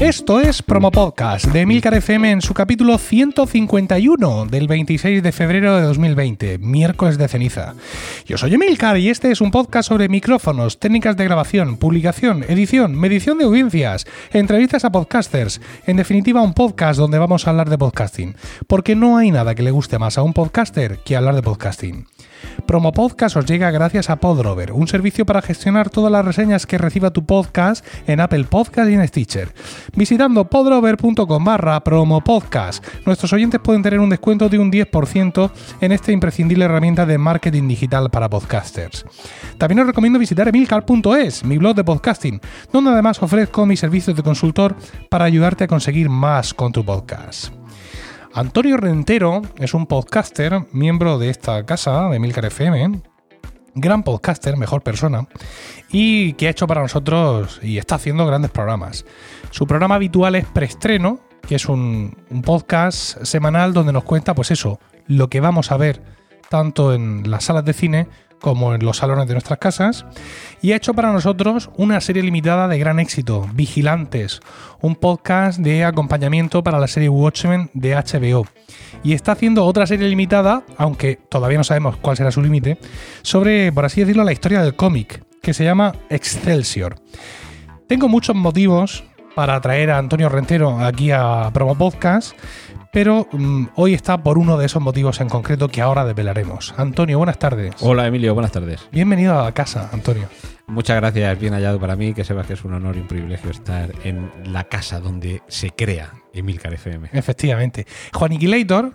Esto es Promo Podcast de Emilcar FM en su capítulo 151 del 26 de febrero de 2020, miércoles de ceniza. Yo soy Emilcar y este es un podcast sobre micrófonos, técnicas de grabación, publicación, edición, medición de audiencias, entrevistas a podcasters, en definitiva un podcast donde vamos a hablar de podcasting, porque no hay nada que le guste más a un podcaster que hablar de podcasting. Promo Podcast os llega gracias a Podrover, un servicio para gestionar todas las reseñas que reciba tu podcast en Apple Podcast y en Stitcher. Visitando podrover.com barra promopodcast, nuestros oyentes pueden tener un descuento de un 10% en esta imprescindible herramienta de marketing digital para podcasters. También os recomiendo visitar emilcar.es, mi blog de podcasting, donde además ofrezco mis servicios de consultor para ayudarte a conseguir más con tu podcast. Antonio Rentero es un podcaster, miembro de esta casa, de Milcar FM, gran podcaster, mejor persona, y que ha hecho para nosotros y está haciendo grandes programas. Su programa habitual es Preestreno, que es un, un podcast semanal donde nos cuenta, pues eso, lo que vamos a ver tanto en las salas de cine como en los salones de nuestras casas, y ha hecho para nosotros una serie limitada de gran éxito, Vigilantes, un podcast de acompañamiento para la serie Watchmen de HBO. Y está haciendo otra serie limitada, aunque todavía no sabemos cuál será su límite, sobre, por así decirlo, la historia del cómic, que se llama Excelsior. Tengo muchos motivos para traer a Antonio Rentero aquí a Promo Podcast, pero um, hoy está por uno de esos motivos en concreto que ahora develaremos. Antonio, buenas tardes. Hola Emilio, buenas tardes. Bienvenido a casa, Antonio. Muchas gracias, bien hallado para mí, que sepas que es un honor y un privilegio estar en la casa donde se crea Emilcar FM. Efectivamente. Juaniquilator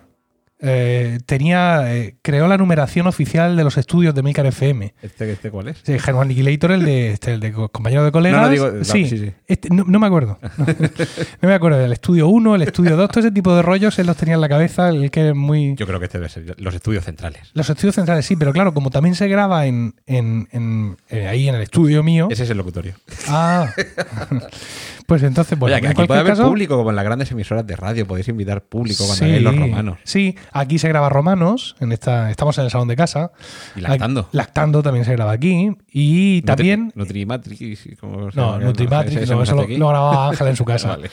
eh, tenía, eh, creó la numeración oficial de los estudios de Milcar FM. ¿Este, este cuál es? Sí, Juan Annihilator, el de, este, el de compañero de colegas. No, no, digo- sí, sí, sí. Este, no, no me acuerdo. No, no me acuerdo del estudio 1, el estudio 2, todo ese tipo de rollos él los tenía en la cabeza, el que es muy... Yo creo que este debe ser los estudios centrales. Los estudios centrales sí, pero claro, como también se graba en, en- en- eh, ahí en el estudio mío. Ese es el locutorio. Ah, pues entonces, bueno, Oye, que en aquí puede haber caso, público, como en las grandes emisoras de radio, podéis invitar público cuando hagáis los romanos. Sí, aquí se graba Romanos, en esta, estamos en el salón de casa. Y lactando. Aquí- lactando también se graba aquí. Y también. Nutri- Nutrimatrix. ¿cómo se No, llama? Nutrimatrix, no, no eso lo, lo grababa Ángela en su casa. Vale.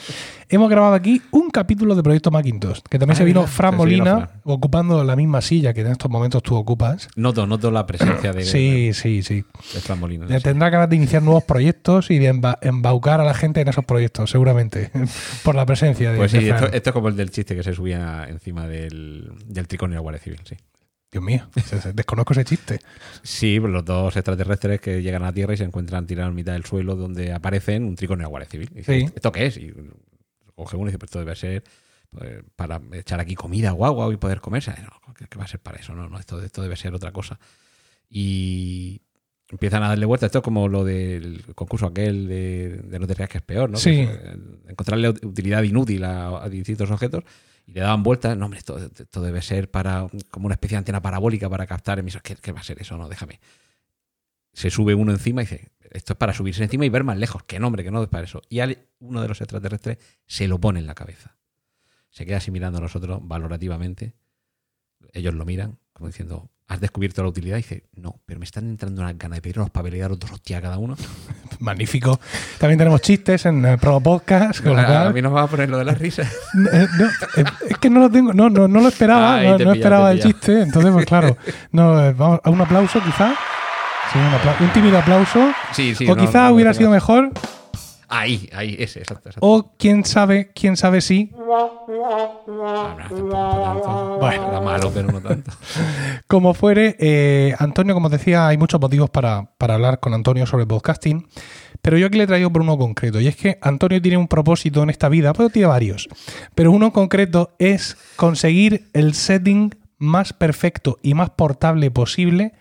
Hemos grabado aquí un capítulo de Proyecto Macintosh, que también Ah, se vino Fran vino Molina Fran. ocupando la misma silla que en estos momentos tú ocupas. Noto, noto la presencia de, Sí, sí, sí. de Fran Molina. Tendrá ganas de iniciar nuevos proyectos y de emba- embaucar a la gente en esos proyectos, seguramente, por la presencia de, Pues sí, esto, esto es como el del chiste que se subía encima del, del tricornio de la Guardia Civil, sí. Dios mío, desconozco ese chiste. Sí, pues los dos extraterrestres que llegan a la Tierra y se encuentran tirados en mitad del suelo donde aparecen un tricornio de la Guardia Civil. Y dice, Sí. ¿esto qué es? Y coge uno y dice, pues esto debe ser pues, para echar aquí comida guau guau y poder comerse. No, ¿qué, qué va a ser para eso? No, no, esto, esto debe ser otra cosa. Y empiezan a darle vueltas. Esto es como lo del concurso aquel de, de no te creas que es peor, ¿no? Sí. Es, eh, encontrarle ut- utilidad inútil a, a distintos objetos y le daban vueltas. No, hombre, esto, esto debe ser para como una especie de antena parabólica para captar emisoras. ¿Qué, qué va a ser eso? No, déjame. Se sube uno encima y dice, esto es para subirse encima y ver más lejos. Que no, hombre, que no es para eso. Y al- uno de los extraterrestres se lo pone en la cabeza. Se queda así mirando a nosotros valorativamente. Ellos lo miran, como diciendo, ¿has descubierto la utilidad? Y dice, no, pero me están entrando unas ganas de pedir los papeles y daros dos hostias a cada uno. Magnífico. También tenemos chistes en el Promo Podcast. lo A, cual- a mí nos va a poner lo de las risas. No, eh, no, eh, es que no lo tengo, no, no, no lo esperaba, no, no esperaba el chiste, entonces pues claro, no, eh, vamos a un aplauso quizá, sí, un, apla- un tímido aplauso, Sí, sí. o no, quizá no, no hubiera sido mejor, Ahí, ahí, ese, exacto. exacto. o quién sabe, quién sabe si. Bueno. Era malo, pero no tanto. como fuere, eh, Antonio, como decía, hay muchos motivos para, para hablar con Antonio sobre podcasting, pero yo aquí le he traído por uno concreto, y es que Antonio tiene un propósito en esta vida, pues tiene varios, pero uno concreto es conseguir el setting más perfecto y más portable posible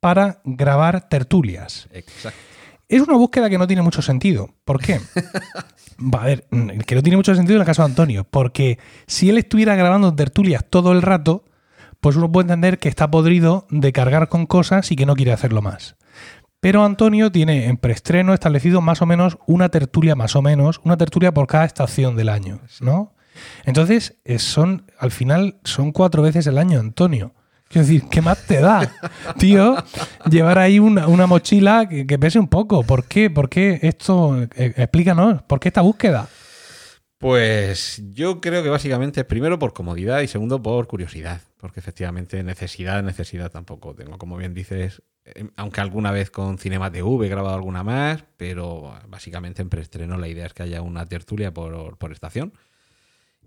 para grabar tertulias. Exacto. Es una búsqueda que no tiene mucho sentido. ¿Por qué? Va, a ver, mm, que no tiene mucho sentido en el caso de Antonio, porque si él estuviera grabando tertulias todo el rato, pues uno puede entender que está podrido de cargar con cosas y que no quiere hacerlo más. Pero Antonio tiene en preestreno establecido más o menos una tertulia, más o menos, una tertulia por cada estación del año, ¿no? Entonces, eh, son, al final, son cuatro veces el año, Antonio. Quiero decir, ¿qué más te da, tío? Llevar ahí una, mochila que, pese un poco. ¿Por qué? ¿Por qué esto? Eh, explícanos, ¿por qué esta búsqueda? Pues yo creo que básicamente primero por comodidad y segundo por curiosidad, porque efectivamente necesidad, necesidad tampoco tengo, como bien dices, eh, aunque alguna vez con Cinema TV he grabado alguna más, pero básicamente en preestreno la idea es que haya una tertulia por, por estación.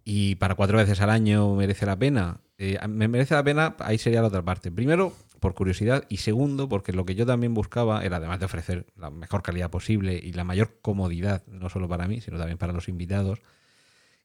Y para cuatro veces al año merece la pena. Eh, me merece la pena, ahí sería la otra parte. Primero, por curiosidad, y segundo, porque lo que yo también buscaba era, además de ofrecer la mejor calidad posible y la mayor comodidad, no solo para mí, sino también para los invitados,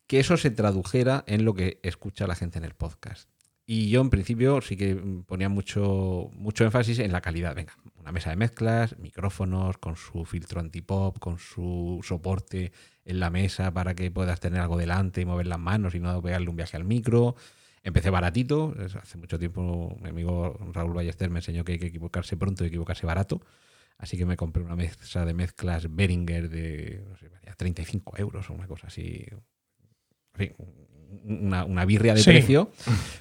que eso se tradujera en lo que escucha la gente en el podcast. Y yo en principio sí que ponía mucho, mucho énfasis en la calidad. Venga, una mesa de mezclas, micrófonos con su filtro antipop, con su soporte en la mesa para que puedas tener algo delante y mover las manos y no pegarle un viaje al micro. Empecé baratito, hace mucho tiempo mi amigo Raúl Ballester me enseñó que hay que equivocarse pronto y equivocarse barato. Así que me compré una mesa de mezclas Behringer de no sé, 35 euros o una cosa así, una, una birria de precio,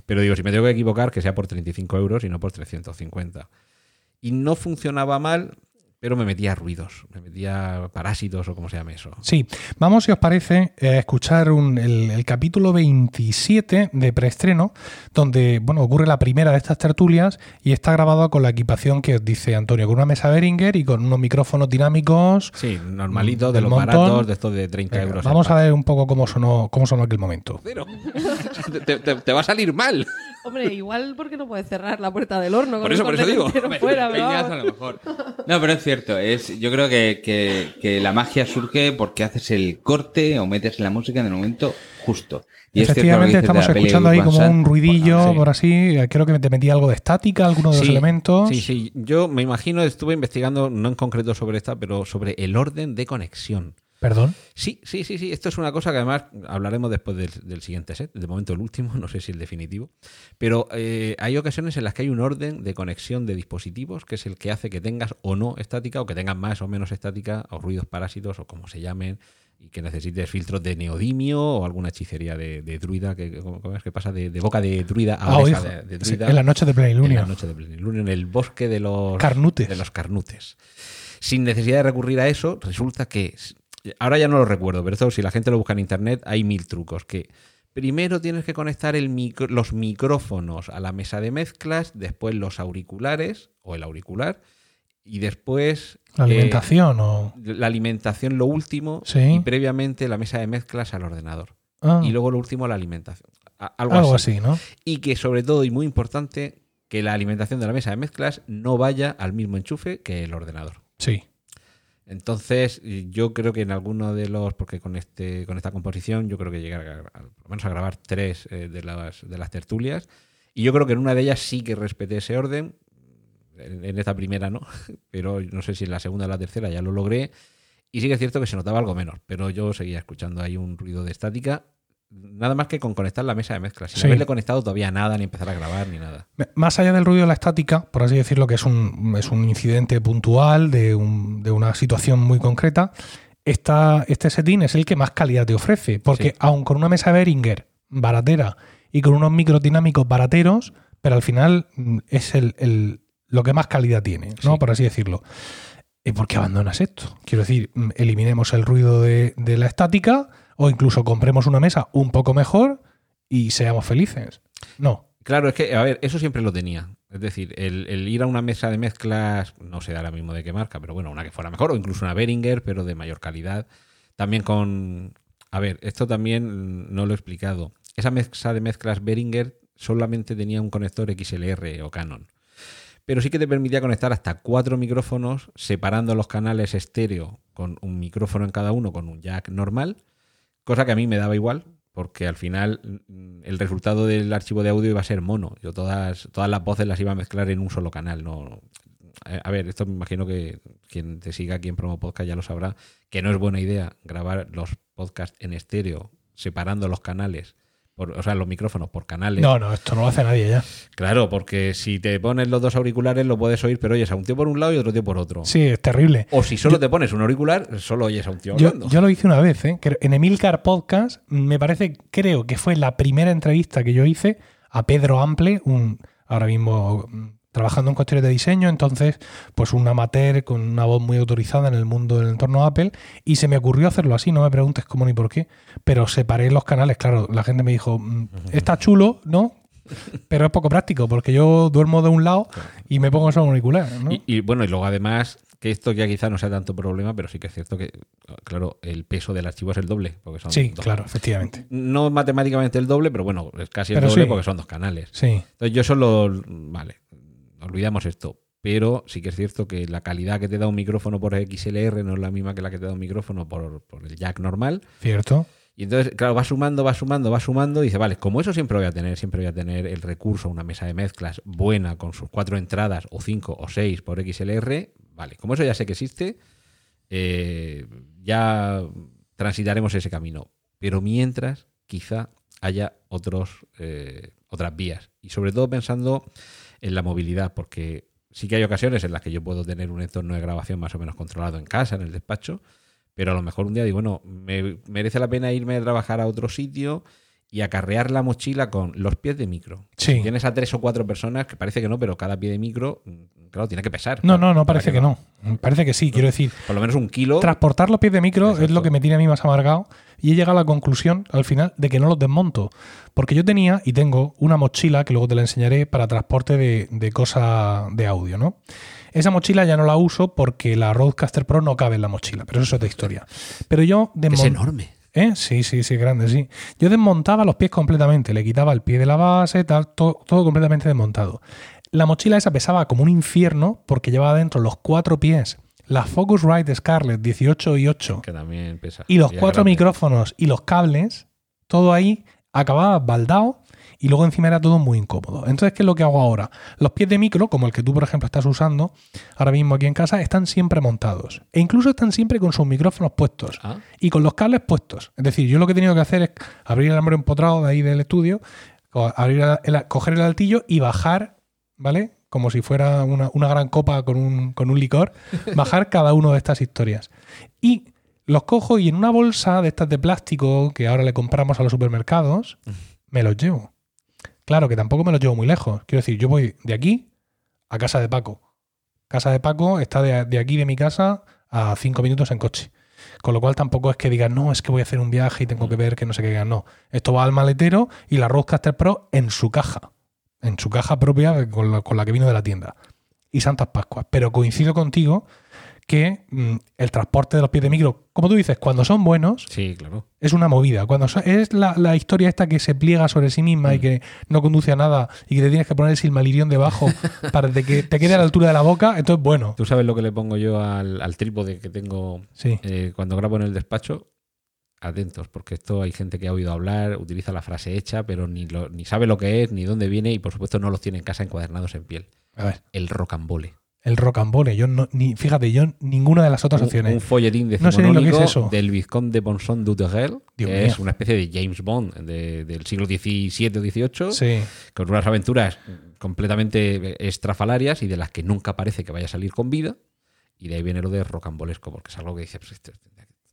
pero digo, si me tengo que equivocar, que sea por 35 euros y no por 350. Y no funcionaba mal, pero me metía ruidos, me metía parásitos o como se llame eso. Sí, vamos, si os parece, a escuchar el, capítulo 27 de preestreno, donde bueno, ocurre la primera de estas tertulias y está grabado con la equipación que os dice Antonio, con una mesa Behringer y con unos micrófonos dinámicos. Sí, normalitos, de los baratos, de estos de 30 euros. Vamos a ver un poco cómo sonó, cómo sonó aquel momento. Pero te, va a salir mal. Hombre, igual porque no puedes cerrar la puerta del horno. Por eso, por eso digo. Fuera, a lo mejor. No, pero es cierto. Es, yo creo que, la magia surge porque haces el corte o metes la música en el momento justo. Y Efectivamente, estamos escuchando ahí como un ruidillo, por así. Creo que te metí algo de estática, alguno de los elementos. Sí, sí. Yo me imagino, estuve investigando, no en concreto sobre esta, pero sobre el orden de conexión. ¿Perdón? Sí, sí, sí, sí. Esto es una cosa que además hablaremos después del, siguiente set. De momento el último, no sé si el definitivo. Pero eh, hay ocasiones en las que hay un orden de conexión de dispositivos que es el que hace que tengas o no estática o que tengas más o menos estática o ruidos parásitos o como se llamen y que necesites filtros de neodimio o alguna hechicería de, druida que, ¿cómo es que pasa de, boca de druida a ah, de, druida. en la noche de plenilunio. En la noche de plenilunio, en el bosque de los carnutes. De los carnutes. Sin necesidad de recurrir a eso, resulta que ahora ya no lo recuerdo, pero si la gente lo busca en internet hay mil trucos que primero tienes que conectar el los micrófonos a la mesa de mezclas, después los auriculares o el auricular y después la alimentación o la alimentación lo último y previamente la mesa de mezclas al ordenador ah. y luego lo último la alimentación algo, así. ¿no? Y que sobre todo y muy importante que la alimentación de la mesa de mezclas no vaya al mismo enchufe que el ordenador. Sí. Entonces, yo creo que en alguno de los, porque con este, con esta composición, yo creo que llegar a, a grabar tres eh, de, las, de las tertulias. Y yo creo que en una de ellas sí que respeté ese orden. En, esta primera no, pero no sé si en la segunda o la tercera ya lo logré. Y sí que es cierto que se notaba algo menos, pero yo seguía escuchando ahí un ruido de estática nada más que con conectar la mesa de mezclas. Sin haberle conectado todavía nada, ni empezar a grabar, ni nada. Más allá del ruido de la estática, por así decirlo, que es un, es un incidente puntual de, una situación muy concreta, esta, este setting es el que más calidad te ofrece. Porque aun con una mesa Behringer baratera y con unos microdinámicos barateros, pero al final mm, es el, lo que más calidad tiene, ¿no? Por así decirlo. ¿Y por qué abandonas esto? Quiero decir, mm, eliminemos el ruido de, de la estática o incluso compremos una mesa un poco mejor y seamos felices. No. Claro, es que, a ver, eso siempre lo tenía. Es decir, el, ir a una mesa de mezclas, no sé ahora mismo de qué marca, pero bueno, una que fuera mejor, o incluso una Behringer, pero de mayor calidad. También con. A ver, esto también no lo he explicado. Esa mesa de mezclas Behringer solamente tenía un conector XLR o Canon. Pero sí que te permitía conectar hasta cuatro micrófonos, separando los canales estéreo con un micrófono en cada uno, con un jack normal Cosa que a mí me daba igual, porque al final mm, el resultado del archivo de audio iba a ser mono. Yo todas, todas las voces las iba a mezclar en un solo canal. No, eh, a ver, esto me imagino que quien te siga aquí en Promo Podcast ya lo sabrá, que no es buena idea grabar los podcasts en estéreo, separando los canales o sea, los micrófonos por canales. No, no, esto no lo hace nadie ya. Claro, porque si te pones los dos auriculares lo puedes oír, pero oyes a un tío por un lado y otro tío por otro. Sí, es terrible. O si solo te pones un auricular, solo oyes a un tío hablando. Yo, lo hice una vez, ¿eh? En Emilcar Podcast, me parece, creo que fue la primera entrevista que yo hice a Pedro Ample, un ahora mismo trabajando en cuestiones de diseño, entonces, pues un amateur con una voz muy autorizada en el mundo del entorno Apple, y se me ocurrió hacerlo así, no me preguntes cómo ni por qué, pero separé los canales, claro, la gente me dijo, "Mm, está chulo, ¿no? Pero es poco práctico, porque yo duermo de un lado y me pongo solo auricular, ¿no? Y, y, bueno, y luego además, que esto ya quizá no sea tanto problema, pero sí que es cierto que, claro, el peso del archivo es el doble. Porque son sí, dos- claro, efectivamente. No matemáticamente el doble, pero bueno, es casi el Pero doble sí. porque son dos canales. Sí, Entonces yo solo, vale, olvidamos esto. Pero sí que es cierto que la calidad que te da un micrófono por XLR no es la misma que la que te da un micrófono por, por el jack normal. cierto. Y entonces, claro, va sumando, va sumando, va sumando. Y dice, vale, como eso siempre voy a tener, siempre voy a tener el recurso una mesa de mezclas buena con sus cuatro entradas, o cinco, o seis por XLR. Vale, como eso ya sé que existe, eh, ya transitaremos ese camino. Pero mientras, quizá haya otros, eh, otras vías. Y sobre todo pensando en la movilidad, porque sí que hay ocasiones en las que yo puedo tener un entorno de grabación más o menos controlado en casa, en el despacho, pero a lo mejor un día digo, bueno, me merece la pena irme a trabajar a otro sitio y acarrear la mochila con los pies de micro. Sí. Tienes a tres o cuatro personas, que parece que no, pero cada pie de micro, claro, tiene que pesar. No, no, no, parece que no. Parece que sí, quiero decir. Por lo menos un kilo. Transportar los pies de micro es lo que me tiene a mí más amargado y he llegado a la conclusión al final de que no los desmonto. Porque yo tenía y tengo una mochila que luego te la enseñaré para transporte de, de cosas de audio, ¿no? Esa mochila ya no la uso porque la Roadcaster Pro no cabe en la mochila, pero eso es otra historia. Pero yo es enorme. ¿Eh? Sí, sí, sí, grande, sí. Yo desmontaba los pies completamente, le quitaba el pie de la base, tal, to- todo completamente desmontado. La mochila esa pesaba como un infierno porque llevaba dentro los cuatro pies, la Focusrite Scarlett 18 y 8 Que también pesa. y los cuatro grande. micrófonos y los cables, todo ahí acababa baldado y luego encima era todo muy incómodo. Entonces, ¿qué es lo que hago ahora? Los pies de micro, como el que tú, por ejemplo, estás usando ahora mismo aquí en casa, están siempre montados. E incluso están siempre con sus micrófonos puestos Ah, y con los cables puestos. Es decir, yo lo que he tenido que hacer es abrir el armario empotrado de ahí del estudio, co- abrir el- el- coger el altillo y bajar, ¿vale? Como si fuera una, una gran copa con un, con un licor, bajar cada una de estas historias. Y los cojo y en una bolsa de estas de plástico que ahora le compramos a los supermercados, me los llevo. Claro que tampoco me los llevo muy lejos. Quiero decir, yo voy de aquí a casa de Paco. Casa de Paco está de, de aquí de mi casa a cinco minutos en coche. Con lo cual tampoco es que digan, no, es que voy a hacer un viaje y tengo que ver que no sé qué. No, esto va al maletero y la Roadcaster Pro en su caja. En su caja propia con la, con la que vino de la tienda. Y Santas Pascuas. Pero coincido contigo que mm, el transporte de los pies de micro, como tú dices, cuando son buenos, sí, claro. es una movida. Cuando so- es la, la historia esta que se pliega sobre sí misma y que no conduce a nada y que te tienes que poner el silmarillion debajo para que te quede a la altura de la boca, entonces bueno. ¿Tú sabes lo que le pongo yo al, al trípode que tengo Sí. eh, cuando grabo en el despacho? Atentos, porque esto hay gente que ha oído hablar, utiliza la frase hecha, pero ni, lo- ni sabe lo que es, ni dónde viene, y por supuesto no los tiene en casa encuadernados en piel. A ver, El rocambole. el rocambole. Yo no, ni, fíjate, yo ninguna de las otras Un, opciones. un folletín No sé ni lo que es decimonónico eso. del Vizconde de Bonson d'Utegel, Dios que mío. es una especie de James Bond de- del siglo XVII o XVIII, Sí. con unas aventuras completamente estrafalarias y de las que nunca parece que vaya a salir con vida. Y de ahí viene lo de rocambolesco, porque es algo que dice, pues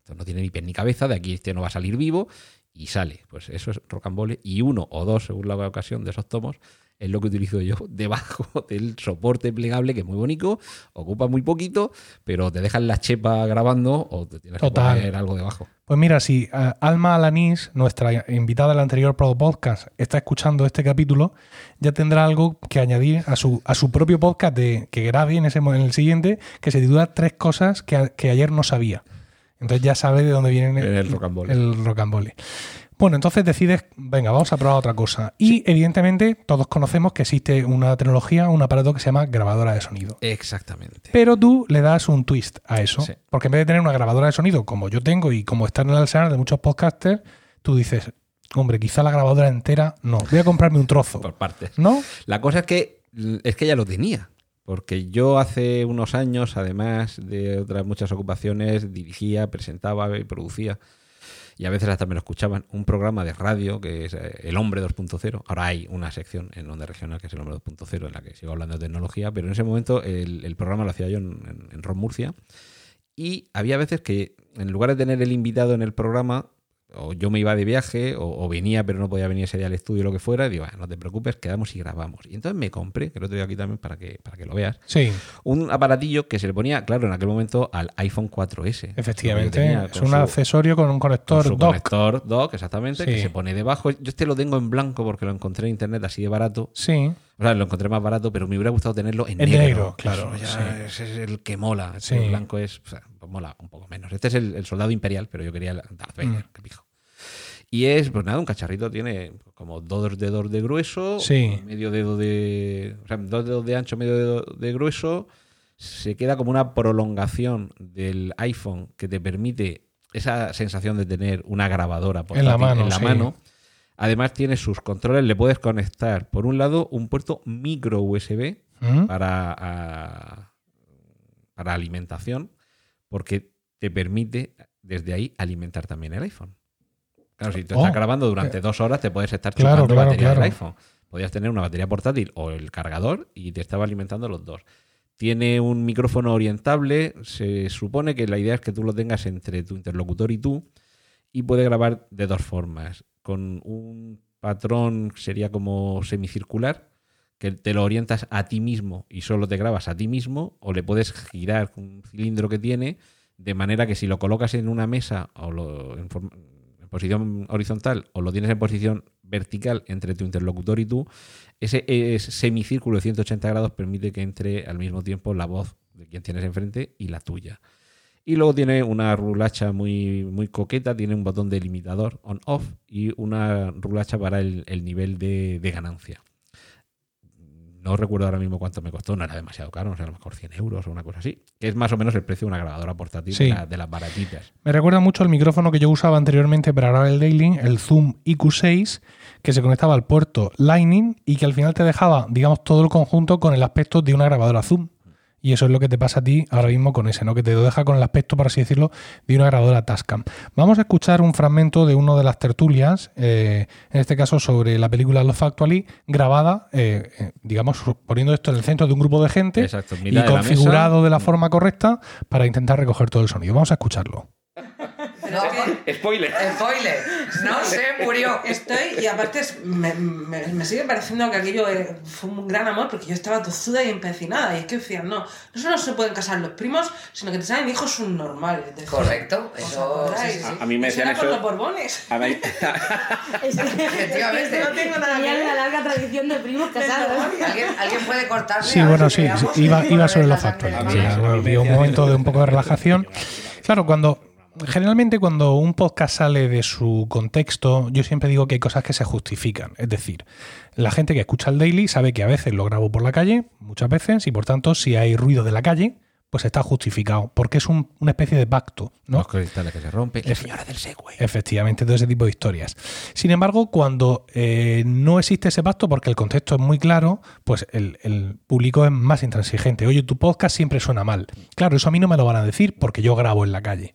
esto, no tiene ni pie ni cabeza, de aquí este no va a salir vivo, y sale. Pues eso es rocambole. Y uno o dos, según la ocasión de esos tomos, es lo que utilizo yo debajo del soporte plegable, que es muy bonito, ocupa muy poquito, pero te dejan la chepa grabando o te tienes Total. que poner algo debajo. Pues mira, si eh, Alma Alanís, nuestra invitada del anterior Pro Podcast, está escuchando este capítulo, ya tendrá algo que añadir a su, a su propio podcast de, que grabe en, ese, en el siguiente, que se titula Tres cosas que, a- que ayer no sabía. Entonces ya sabe de dónde viene El rocambole. el rocambole. Bueno, entonces decides, venga, vamos a probar otra cosa. Y evidentemente todos conocemos que existe una tecnología, un aparato que se llama grabadora de sonido. Exactamente. Pero tú le das un twist a eso. Sí. Porque en vez de tener una grabadora de sonido como yo tengo y como está en el arsenal de muchos podcasters, tú dices, hombre, quizá la grabadora entera, no, voy a comprarme un trozo. Por partes. ¿No? La cosa es que es que ya lo tenía. Porque yo hace unos años, además de otras muchas ocupaciones, dirigía, presentaba y producía. Y a veces hasta me lo escuchaban. Un programa de radio que es eh, El Hombre 2.0. Ahora hay una sección en Onda Regional que es El Hombre 2.0 en la que sigo hablando de tecnología. Pero en ese momento el, programa lo hacía yo en, en Ron Murcia. Y había veces que en lugar de tener el invitado en el programa, o yo me iba de viaje, o, o venía pero no podía venir ese día al estudio o lo que fuera, y digo, "Ah, no te preocupes, quedamos y grabamos. Y entonces me compré, que lo tengo aquí también para que, para que lo veas, Sí, un aparatillo que se le ponía, claro, en aquel momento al iPhone 4S. efectivamente. Tenía Es con un su- accesorio con un con conector su dock. conector dock, exactamente, Sí. que se pone debajo. Yo este lo tengo en blanco porque lo encontré en internet así de barato. Sí, O sea, lo encontré más barato, pero me hubiera gustado tenerlo en, En negro. negro, claro, Eso ya sí. ese es el que mola. Sí. blanco es, o sea, mola un poco menos. Este es el, el soldado imperial, pero yo quería el Darth Vader, Mm. que pijo. Y es, pues nada, un cacharrito tiene como dos dedos de grueso, Sí. medio dedo de. O sea, dos dedos de ancho, medio dedo de grueso. Se queda como una prolongación del iPhone que te permite esa sensación de tener una grabadora portátil la mano, en la sí. mano. Además tiene sus controles, le puedes conectar por un lado un puerto micro USB ¿Mm? para, a- para alimentación, porque te permite desde ahí alimentar también el iPhone. Claro, si te Oh. estás grabando durante dos horas, te puedes estar Claro, chupando claro, batería claro. del iPhone. Podías tener una batería portátil o el cargador y te estaba alimentando los dos. Tiene un micrófono orientable. Se supone que la idea es que tú lo tengas entre tu interlocutor y tú. Y puede grabar de dos formas. Con un patrón sería como semicircular, que te lo orientas a ti mismo y solo te grabas a ti mismo, o le puedes girar con un cilindro que tiene, de manera que si lo colocas en una mesa o lo, en, forma- posición horizontal o lo tienes en posición vertical entre tu interlocutor y tú, ese, semicírculo de 180 grados permite que entre al mismo tiempo la voz de quien tienes enfrente y la tuya. Y luego tiene una rulacha muy, muy coqueta, tiene un botón de limitador on-off y una rulacha para el, el nivel de ganancia. No recuerdo ahora mismo cuánto me costó, no era demasiado caro, no sé, a lo mejor 100 euros o una cosa así, que es más o menos el precio de una grabadora portátil Sí. de, la- de las baratitas. Me recuerda mucho el micrófono que yo usaba anteriormente para grabar el Daily, el Zoom IQ6, que se conectaba al puerto Lightning y que al final te dejaba, digamos, todo el conjunto con el aspecto de una grabadora Zoom. Y eso es lo que te pasa a ti ahora mismo con ese, ¿no? Que te lo deja con el aspecto, por así decirlo, de una grabadora Tascam. Vamos a escuchar un fragmento de una de las tertulias, eh, en este caso sobre la película Love Actually, grabada, eh, eh, digamos, poniendo esto en el centro de un grupo de gente Exacto, y de la configurado de la forma correcta para intentar recoger todo el sonido. Vamos a escucharlo. No, Spoiler. spoiler. No se murió. Estoy, y aparte es- me, me- me sigue pareciendo que aquello fue un gran amor porque yo estaba tozuda y empecinada. Y es que decían, no, no solo se pueden casar los primos, sino que te salen hijos subnormales. Decían, Correcto, ¿os eso, sí, sí, sí. A mí me Eso decían era con eso- los borbones. A que, Efectivamente. No tengo nada que una larga tradición de primos casados. ¿Alguien, ¿Alguien puede cortarme? Sí, A bueno, sí, iba, iba sobre la los factores. la había un momento de un poco de relajación. Claro, cuando generalmente cuando un podcast sale de su contexto, yo siempre digo que hay cosas que se justifican. Es decir, la gente que escucha el daily sabe que a veces lo grabo por la calle, muchas veces, y por tanto, si hay ruido de la calle, pues está justificado, porque es un- una especie de pacto, ¿no? Los cristales que se rompen. La señora del Segway. Efectivamente, todo ese tipo de historias. Sin embargo, cuando eh, no existe ese pacto, porque el contexto es muy claro, pues el, el público es más intransigente. Oye, tu podcast siempre suena mal. Claro, eso a mí no me lo van a decir porque yo grabo en la calle.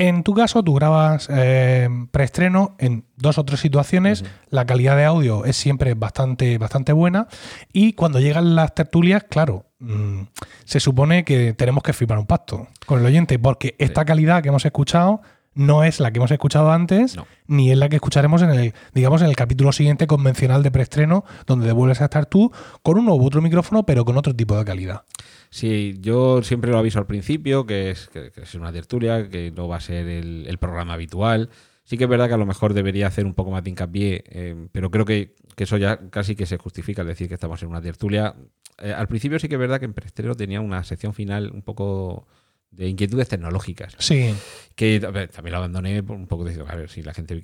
En tu caso, tú grabas eh, preestreno en dos o tres situaciones, la calidad de audio es siempre bastante, bastante buena y cuando llegan las tertulias, claro, mm, se supone que tenemos que firmar un pacto con el oyente porque esta calidad que hemos escuchado no es la que hemos escuchado antes, No. ni es la que escucharemos en el, digamos, en el capítulo siguiente convencional de preestreno, donde vuelves a estar tú con uno u otro micrófono, pero con otro tipo de calidad. Sí, yo siempre lo aviso al principio, que es, que, que es una tertulia, que no va a ser el, el programa habitual. Sí que es verdad que a lo mejor debería hacer un poco más de hincapié, eh, pero creo que, que eso ya casi que se justifica al decir que estamos en una tertulia. Eh, al principio sí que es verdad que en Preestreno tenía una sección final un poco de inquietudes tecnológicas, Sí, que ver, también lo abandoné un poco de, a ver, si la gente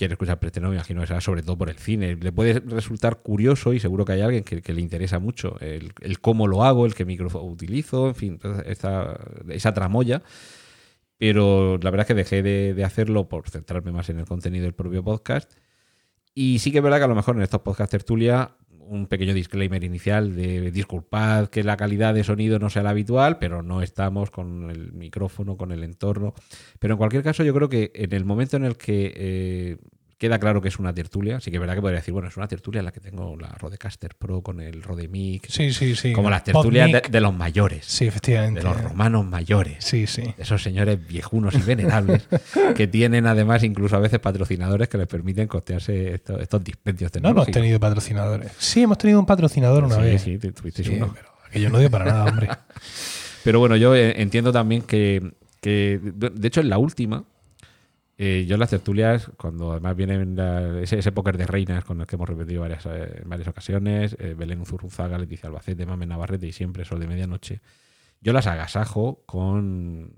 quiere escuchar Preestreno, me imagino será sobre todo por el cine. Le puede resultar curioso y seguro que hay alguien que, le interesa mucho el, cómo lo hago, el qué micrófono utilizo, en fin, esta, esa tramoya. Pero la verdad es que dejé de, hacerlo por centrarme más en el contenido del propio podcast. Y sí que es verdad que a lo mejor en estos podcasts tertulia un pequeño disclaimer inicial de disculpad que la calidad de sonido no sea la habitual, pero no estamos con el micrófono, con el entorno. Pero en cualquier caso yo creo que en el momento en el que eh, queda claro que es una tertulia. Sí que es verdad que podría decir, bueno, es una tertulia en la que tengo la Rodecaster Pro con el Rodemic. Sí, sí, sí. como las tertulias de, de los mayores. Sí, efectivamente. De los romanos mayores. Sí, sí. de esos señores viejunos y venerables que tienen además incluso a veces patrocinadores que les permiten costearse estos, estos dispendios No hemos tecnológicos. tenido patrocinadores. Sí, hemos tenido un patrocinador una sí, vez. sí, tu- tuvisteis Sí, uno. pero aquello no dio para nada, hombre. Pero bueno, yo eh, entiendo también que, que, de hecho, en la última, eh, yo en las tertulias, cuando además vienen la- ese, ese póker de reinas con el que hemos repetido varias, eh, en varias ocasiones, eh, Belén Zurruzaga, Leticia Albacete, Mame Navarrete y siempre Sol de Medianoche, yo las agasajo con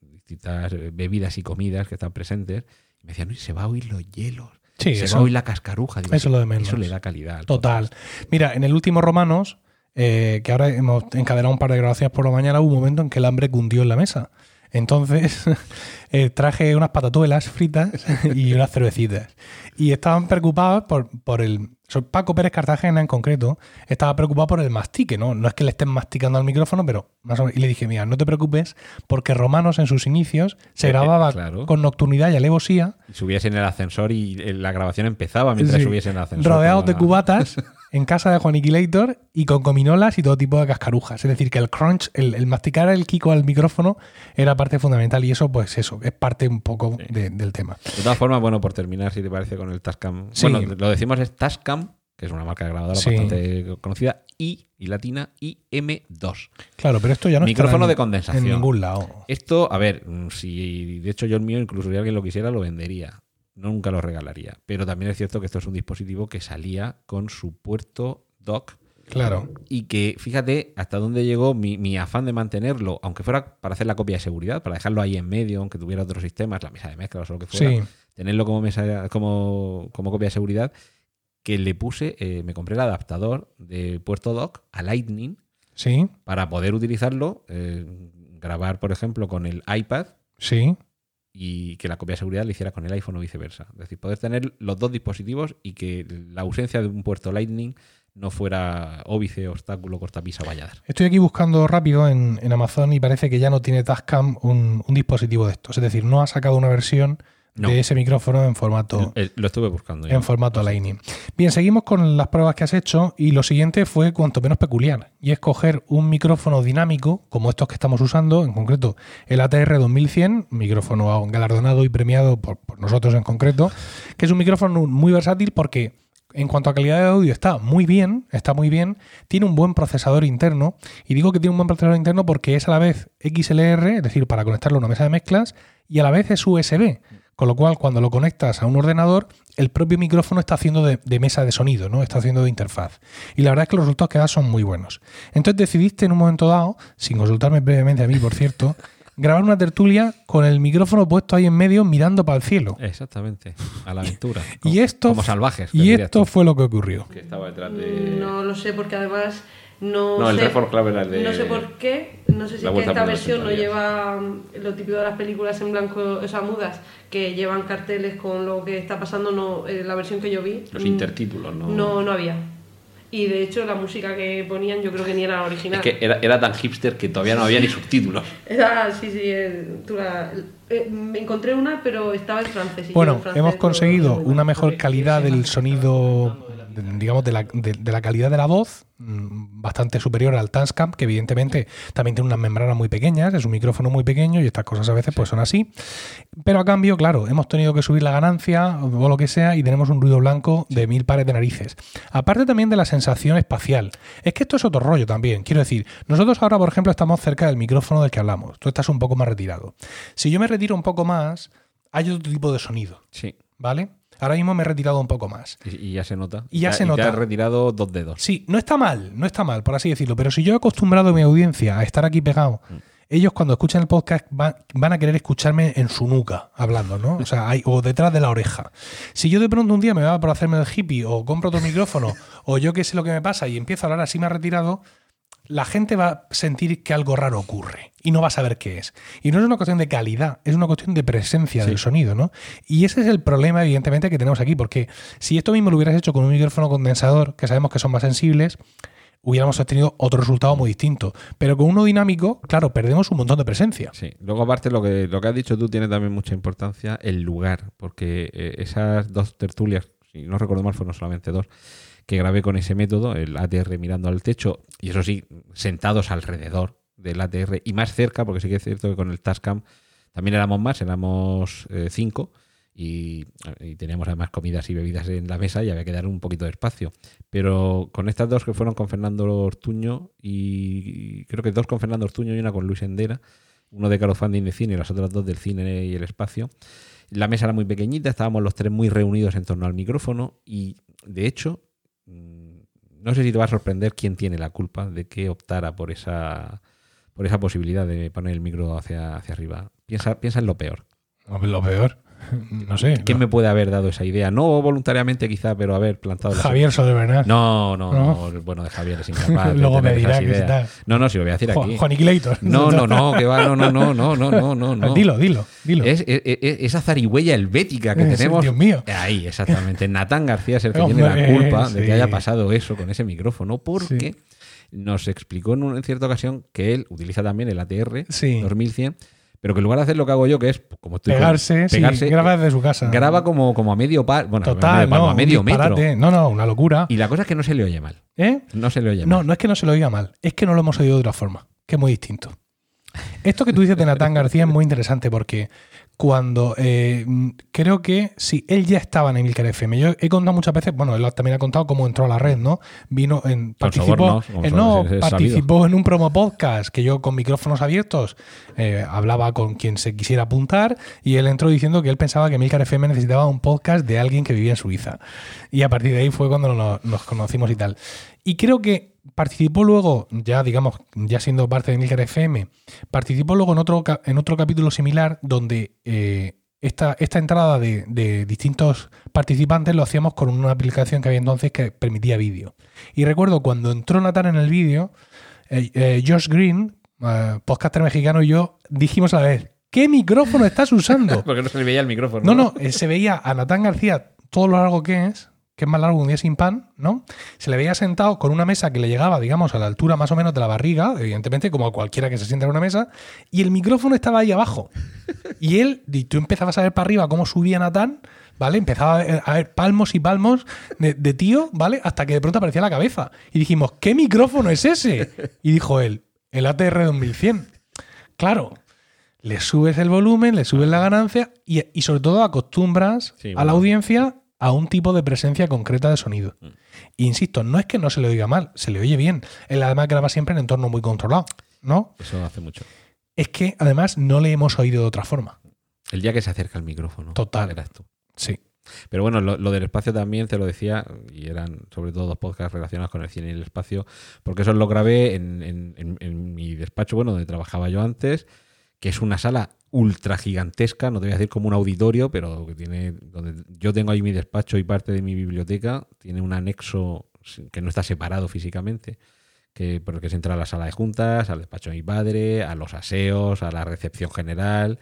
distintas eh, bebidas y comidas que están presentes. Y me decían, "Uy, se va a oír los hielos. Sí, se eso- va a oír la cascaruja. Digo, eso es lo de menos. Eso le da calidad. al Total. Mira, en el último Romanos, eh, que ahora hemos encadenado un par de grabaciones por la mañana, hubo un momento en que el hambre cundió en la mesa. Entonces eh, traje unas patatuelas fritas y unas cervecitas. Y estaban preocupados por, por el... Paco Pérez Cartagena en concreto estaba preocupado por el mastique, ¿no? No es que le estén masticando al micrófono, pero más o menos. Y le dije, mira, no te preocupes, porque Romanos en sus inicios se grababa claro. con nocturnidad y alevosía, Y subiese en el ascensor y eh, la grabación empezaba mientras Sí. en el ascensor. rodeados de la- cubatas en casa de Juaniquilator y con cominolas y todo tipo de cascarujas. Es decir, que el crunch, el, el masticar el kiko al micrófono era parte fundamental y eso, pues eso, es parte un poco de- del tema. De todas formas, bueno, por terminar, si te parece, con el Tascam. Sí. Bueno, lo decimos es Tascam, que es una marca de grabadora Sí. bastante conocida, I y latina, y M2. Claro, pero esto ya no Micrófono de en- condensación. En ningún lado. Esto, a ver, mm, si de hecho yo el mío, incluso si alguien lo quisiera, lo vendería. Nunca lo regalaría. Pero también es cierto que esto es un dispositivo que salía con su puerto dock Claro. y que fíjate hasta dónde llegó mi, mi afán de mantenerlo, aunque fuera para hacer la copia de seguridad, para dejarlo ahí en medio, aunque tuviera otros sistemas, la mesa de mezcla o lo que fuera, Sí. tenerlo como mesa como, como copia de seguridad, que le puse, eh, me compré el adaptador de puerto dock a Lightning Sí, para poder utilizarlo, eh, grabar, por ejemplo, con el iPad sí. Y que la copia de seguridad le hiciera con el iPhone o viceversa. Es decir, poder tener los dos dispositivos y que la ausencia de un puerto Lightning no fuera óbice, obstáculo, cortapisa o valladar. Estoy aquí buscando rápido en, en Amazon y parece que ya no tiene Tascam un, un dispositivo de estos. Es decir, no ha sacado una versión No. de ese micrófono en formato. Lo estuve buscando. ya. en formato Lightning. Bien, seguimos con las pruebas que has hecho y lo siguiente fue cuanto menos peculiar y es coger un micrófono dinámico como estos que estamos usando, en concreto el ATR 2100, micrófono galardonado y premiado por, por nosotros en concreto, que es un micrófono muy versátil porque en cuanto a calidad de audio está muy bien, está muy bien, tiene un buen procesador interno y digo que tiene un buen procesador interno porque es a la vez XLR, es decir, para conectarlo a una mesa de mezclas y a la vez es USB. Con lo cual, cuando lo conectas a un ordenador, el propio micrófono está haciendo de, de mesa de sonido, ¿no? Está haciendo de interfaz. Y la verdad es que los resultados que da son muy buenos. Entonces decidiste en un momento dado, sin consultarme previamente a mí, por cierto, grabar una tertulia con el micrófono puesto ahí en medio mirando para el cielo. Exactamente, a la aventura. Y Como- esto, Como salvajes. y esto tú. fue lo que ocurrió. Que estaba detrás de. No lo sé porque además no, No, el sé, Reform Club era el de- no sé por qué, no sé si es que esta versión no 80 días. lleva mm, lo típico de las películas en blanco, o sea, mudas, que llevan carteles con lo que está pasando, no eh, la versión que yo vi. Los mm, intertítulos, ¿no? No, no había. Y de hecho la música que ponían yo creo que ni era la original. Es que era, era tan hipster que todavía no había ni subtítulos. Era, sí, sí, tú la- eh, me encontré una, pero estaba en francés. y Bueno, en francés hemos conseguido una mejor calidad del sonido, digamos, de la, de- de la calidad de la voz, mm, bastante superior al Tascam, que evidentemente también tiene unas membranas muy pequeñas, es un micrófono muy pequeño y estas cosas a veces pues son así. Pero a cambio, claro, hemos tenido que subir la ganancia o lo que sea y tenemos un ruido blanco de mil pares de narices. Aparte también de la sensación espacial. Es que esto es otro rollo también. Quiero decir, nosotros ahora, por ejemplo, estamos cerca del micrófono del que hablamos. Tú estás un poco más retirado. Si yo me retiro un poco más, hay otro tipo de sonido. Sí. ¿Vale? Ahora mismo me he retirado un poco más. Y, y ya se nota. Y ya se Te nota. has retirado dos dedos. Sí, no está mal, no está mal, por así decirlo, pero si yo he acostumbrado a mi audiencia a estar aquí pegado, ellos cuando escuchan el podcast va- van a querer escucharme en su nuca hablando, ¿no? O sea, o detrás de la oreja. Si yo de pronto un día me va por hacerme el hippie o compro otro micrófono o yo qué sé lo que me pasa y empiezo a hablar así me ha retirado, la gente va a sentir que algo raro ocurre y no va a saber qué es. Y no es una cuestión de calidad, es una cuestión de presencia del sonido, ¿no? Y ese es el problema, evidentemente, que tenemos aquí, porque si esto mismo lo hubieras hecho con un micrófono condensador, que sabemos que son más sensibles, hubiéramos obtenido otro resultado muy distinto. Pero con uno dinámico, claro, perdemos un montón de presencia. Sí, luego aparte lo que, lo que has dicho tú tiene también mucha importancia el lugar, porque eh, esas dos tertulias, si no recuerdo mal, fueron solamente dos, que grabé con ese método, el ATR mirando al techo, y eso sí, sentados alrededor del ATR y más cerca, porque sí que es cierto que con el Tascam también éramos más, éramos eh, cinco. Y, teníamos además comidas y bebidas en la mesa y había que dar un poquito de espacio. Pero con estas dos que fueron con Fernando Ortuño y creo que dos con Fernando Ortuño y una con Luis Endera, uno de crowdfunding de cine y las otras dos del cine y el espacio. La mesa era muy pequeñita, estábamos los tres muy reunidos en torno al micrófono y de hecho, no sé si te va a sorprender quién tiene la culpa de que optara por esa, por esa posibilidad de poner el micro hacia, hacia arriba. Piensa, piensa en lo peor. Lo peor. No sé. ¿Quién me puede haber dado esa idea? No voluntariamente quizá, pero haber plantado... Javier Soderbernal. No, no, no, no, Bueno, de Javier es incapaz. Luego de me dirá que está... No, no, si lo voy a decir jo, aquí. Juaniquilator. No, no, no, que va, no, no, no, no, no, no, no. Dilo, dilo, dilo. Es, es, es esa zarigüeya helvética que es, tenemos. Dios mío. Ahí, exactamente. Natán García es el que tiene la culpa de que haya pasado eso con ese micrófono, porque... Nos explicó en, una, cierta ocasión que él utiliza también el ATR sí. 2100 pero que en lugar de hacer lo que hago yo, que es como estoy con- Pegarse, sí, pegarse, graba desde su casa. graba como, como a medio par, bueno, a Total, medio, palmo, no, a medio metro. No, no, una locura. Y la cosa es que no se le oye mal. ¿Eh? No se le oye No, mal. no es que no se lo oiga mal, es que no lo hemos oído de otra forma, que es muy distinto. Esto que tú dices de Natán García es muy interesante porque cuando eh, creo que sí, él ya estaba en Emilcar FM. Yo he contado muchas veces, bueno, él también ha contado cómo entró a la red, ¿no? Vino en participó, como eh, no, participó en un promo podcast que yo con micrófonos abiertos eh, hablaba con quien se quisiera apuntar y él entró diciendo que él pensaba que Emilcar FM necesitaba un podcast de alguien que vivía en Suiza. Y a partir de ahí fue cuando nos, nos conocimos y tal. Y creo que participó luego, ya digamos, ya siendo parte de Milker FM, participó luego en otro, en otro capítulo similar donde eh, esta, esta entrada de, de distintos participantes lo hacíamos con una aplicación que había entonces que permitía vídeo. Y recuerdo cuando entró Natán en el vídeo, eh, eh, Josh Green, eh, podcaster mexicano, y yo dijimos a la vez, ¿qué micrófono estás usando? Porque no se le veía el micrófono. No, no, eh, se veía a Natán García todo lo largo que es, que es más largo que un día sin pan, ¿no? Se le veía sentado con una mesa que le llegaba, digamos, a la altura más o menos de la barriga, evidentemente, como a cualquiera que se sienta en una mesa, y el micrófono estaba ahí abajo. Y él, y tú empezabas a ver para arriba cómo subía Natán, ¿vale? Empezaba a ver, a ver palmos y palmos de, de tío, ¿vale? Hasta que de pronto aparecía la cabeza. Y dijimos, ¿qué micrófono es ese? Y dijo él, el ATR 2100. Claro, le subes el volumen, le subes la ganancia y, y sobre todo acostumbras Sí, a la audiencia a un tipo de presencia concreta de sonido. Mm. Insisto, no es que no se le oiga mal, se le oye bien. Él además graba siempre en entorno muy controlado, ¿no? Eso hace mucho. Es que además no le hemos oído de otra forma. El día que se acerca al micrófono. Total. Eras tú. Sí. Pero bueno, lo, lo del espacio también te lo decía, y eran sobre todo dos podcasts relacionados con el cine y el espacio, porque eso lo grabé en, en- en- en mi despacho, bueno, donde trabajaba yo antes, que es una sala ultra gigantesca, no te voy a decir como un auditorio, pero que tiene, donde yo tengo ahí mi despacho y parte de mi biblioteca, tiene un anexo que no está separado físicamente, que por el que se entra a la sala de juntas, al despacho de mi padre, a los aseos, a la recepción general,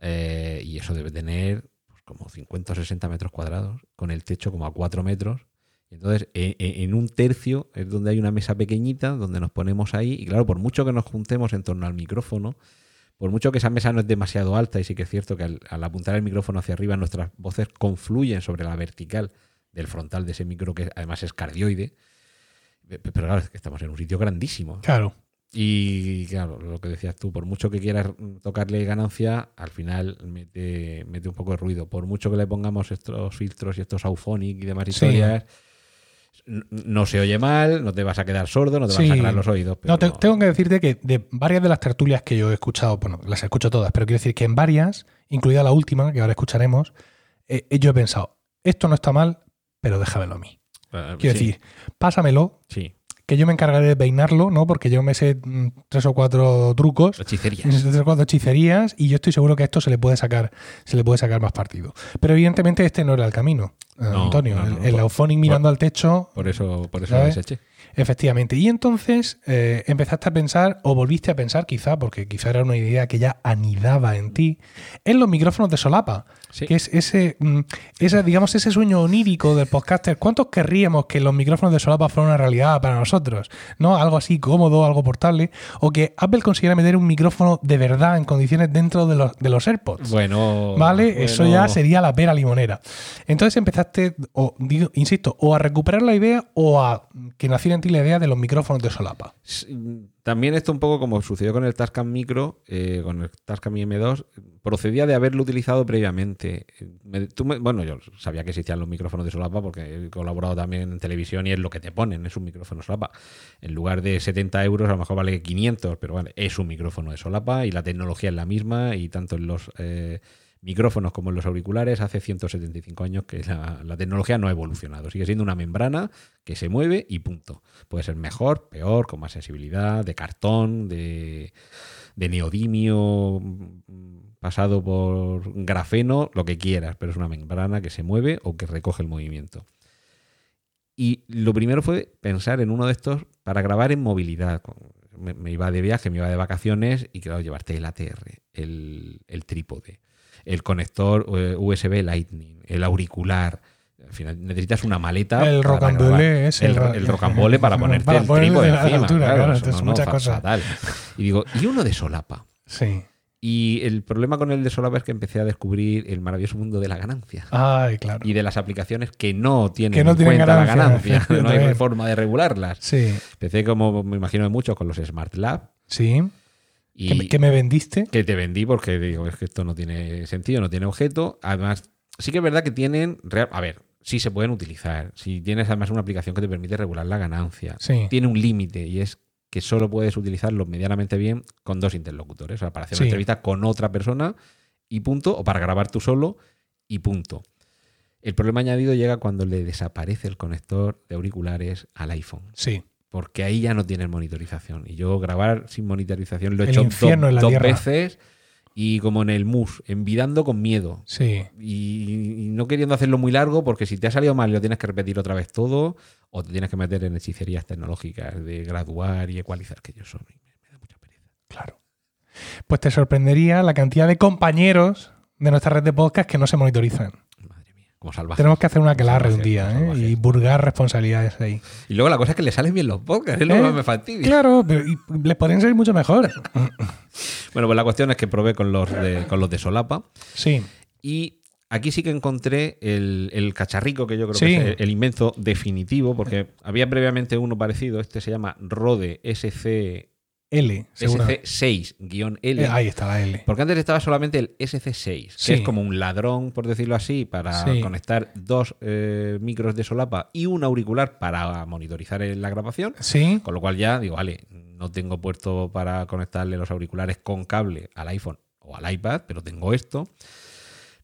eh, y eso debe tener pues, como 50 o 60 metros cuadrados, con el techo como a 4 metros. Entonces, e- e- en un tercio es donde hay una mesa pequeñita, donde nos ponemos ahí, y claro, por mucho que nos juntemos en torno al micrófono, por mucho que esa mesa no es demasiado alta, y sí que es cierto que al, al apuntar el micrófono hacia arriba, nuestras voces confluyen sobre la vertical del frontal de ese micro, que además es cardioide. Pe- Pero claro, es que estamos en un sitio grandísimo. Claro. Y claro, lo que decías tú, por mucho que quieras tocarle ganancia, al final mete, mete un poco de ruido. Por mucho que le pongamos estos filtros y estos auphonic y demás historias, no se oye mal, no te vas a quedar sordo, no te van Sí. a sangrar los oídos. No, te- tengo que decirte que de varias de las tertulias que yo he escuchado, bueno, las escucho todas, pero quiero decir que en varias, incluida la última, que ahora escucharemos, eh, yo he pensado, esto no está mal, pero déjamelo a mí. Eh, Quiero sí, decir, pásamelo, sí, que yo me encargaré de peinarlo, ¿no? Porque yo me sé mm, tres o cuatro trucos, hechicerías. tres o cuatro hechicerías, y yo estoy seguro que a esto se le puede sacar, se le puede sacar más partido. Pero evidentemente este no era el camino. No, Antonio. no, no, el, el por- mirando al techo. Por eso, por eso ¿Sabes? lo deseché. Efectivamente. Y entonces eh, empezaste a pensar, o volviste a pensar, quizá, porque quizá era una idea que ya anidaba en ti, en los micrófonos de solapa. Sí. Que es ese, mm, ese, digamos, ese sueño onírico del podcaster. ¿Cuántos querríamos que los micrófonos de solapa fueran una realidad para nosotros? ¿No? Algo así cómodo, algo portable. O que Apple consiguiera meter un micrófono de verdad en condiciones dentro de los, de los AirPods. Bueno. ¿Vale? Eso ya sería la pera limonera. Entonces empezaste, o digo, insisto, o a recuperar la idea o a que naciera en ti la idea de los micrófonos de solapa. S- También esto un poco como sucedió con el Tascam Micro, eh, con el Tascam M2, procedía de haberlo utilizado previamente. Me- tú me- bueno, yo sabía que existían los micrófonos de solapa porque he colaborado también en televisión y es lo que te ponen, es un micrófono solapa. En lugar de 70 euros a lo mejor vale 500, pero vale, es un micrófono de solapa y la tecnología es la misma y tanto en los... eh, micrófonos como los auriculares hace 175 años que la, tecnología no ha evolucionado. Sigue siendo una membrana que se mueve y punto. Puede ser mejor, peor, con más sensibilidad, de cartón, de, neodimio pasado por grafeno, lo que quieras, pero es una membrana que se mueve o que recoge el movimiento. Y lo primero fue pensar en uno de estos para grabar en movilidad. Me, iba de viaje, me iba de vacaciones y claro, llevarte el ATR, el trípode, el conector eh, USB Lightning, el auricular. Al final necesitas una maleta. El rocambole grabar. es el, el ro- el rocambole para ponerte para el trípode la encima. altura, claro, claro, eso entonces no, no, muchas fa- cosas. fatal. Y digo, ¿y uno de solapa? Sí. Y el problema con el de solapa es que empecé a descubrir el maravilloso mundo de la ganancia Ay, claro. y de las aplicaciones que no tienen Que no en tienen cuenta la ganancia, ganancia. No hay forma de regularlas. Sí, Empecé, como me imagino de muchos, con los Smart Lab sí. Y Que, me, que me vendiste. que te vendí porque digo, es que esto no tiene sentido, no tiene objeto. Además, sí que es verdad que tienen, real- a ver, sí se pueden utilizar. Si tienes además una aplicación que te permite regular la ganancia, Sí. tiene un límite y es que solo puedes utilizarlo medianamente bien con dos interlocutores. O sea, para hacer Sí. una entrevista con otra persona y punto, o para grabar tú solo y punto. El problema añadido llega cuando le desaparece el conector de auriculares al iPhone. Sí. Porque ahí ya no tienes monitorización. Y yo grabar sin monitorización lo he El hecho dos veces y como en el mus, envidando con miedo. Sí. Y, y no queriendo hacerlo muy largo, porque si te ha salido mal lo tienes que repetir otra vez todo, o te tienes que meter en hechicerías tecnológicas de graduar y ecualizar, que yo soy. Me da mucha pereza. Claro. Pues te sorprendería la cantidad de compañeros de nuestra red de podcast que no se monitorizan. Como. Tenemos que hacer una aquelarre un día ¿eh? y burgar responsabilidades ahí. Y luego la cosa es que le salen bien los podcasts, es lo ¿Eh? que más me fastidia. Claro, pero y les podrían salir mucho mejor. Bueno, pues la cuestión es que probé con los de, con los de Solapa. Sí. Y aquí sí que encontré el, el cacharrico que yo creo Sí. que es el, el invento definitivo, porque había previamente uno parecido. Este se llama Rode SC, L, seguro. SC6-L. Eh, ahí está la L. Porque antes estaba solamente el SC6, que Sí. es como un ladrón, por decirlo así, para Sí. conectar dos eh, micros de solapa y un auricular para monitorizar eh, la grabación. Sí. Con lo cual ya digo, vale, no tengo puerto para conectarle los auriculares con cable al iPhone o al iPad, pero tengo esto.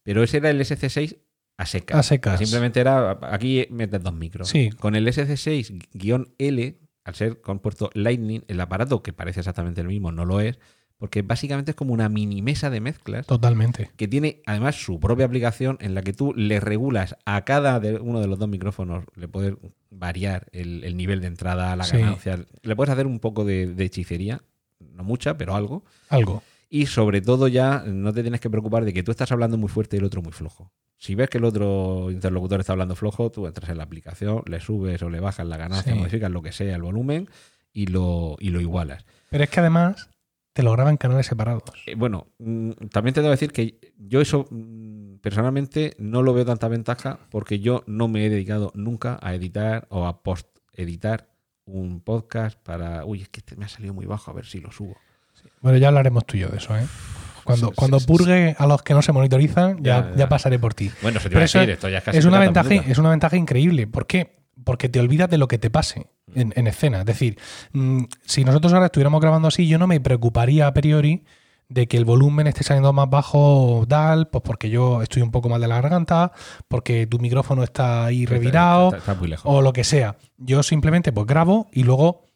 Pero ese era el SC6 a secas. A secas. Simplemente era, aquí metes dos micros. Sí. Con el SC6-L, al ser con puerto Lightning, el aparato, que parece exactamente el mismo, no lo es, porque básicamente es como una mini mesa de mezclas Totalmente. que tiene además su propia aplicación en la que tú le regulas a cada de uno de los dos micrófonos, le puedes variar el, el nivel de entrada, la Sí. ganancia, le puedes hacer un poco de, de hechicería, no mucha, pero algo. Algo. Y sobre todo ya no te tienes que preocupar de que tú estás hablando muy fuerte y el otro muy flojo. Si ves que el otro interlocutor está hablando flojo, tú entras en la aplicación, le subes o le bajas la ganancia, Sí. modificas lo que sea, el volumen y lo, y lo igualas. Pero es que además te lo graban canales separados. Eh, bueno, mm, también te debo decir que yo eso mm, personalmente no lo veo tanta ventaja porque yo no me he dedicado nunca a editar o a post-editar un podcast para, uy, es que este me ha salido muy bajo, a ver si lo subo. Bueno, ya hablaremos tú y yo de eso, ¿eh? Cuando, Sí, cuando sí, purgue a los que no se monitorizan, ya, Ya, pasaré por ti. Bueno, eso te Pero eso decir, esto ya es casi es una, ventaja, es una ventaja increíble. ¿Por qué? Porque te olvidas de lo que te pase en, en escena. Es decir, mm, si nosotros ahora estuviéramos grabando así, yo no me preocuparía a priori de que el volumen esté saliendo más bajo tal, pues porque yo estoy un poco mal de la garganta, porque tu micrófono está ahí revirado, Está, está muy lejos. o lo que sea. Yo simplemente pues grabo y luego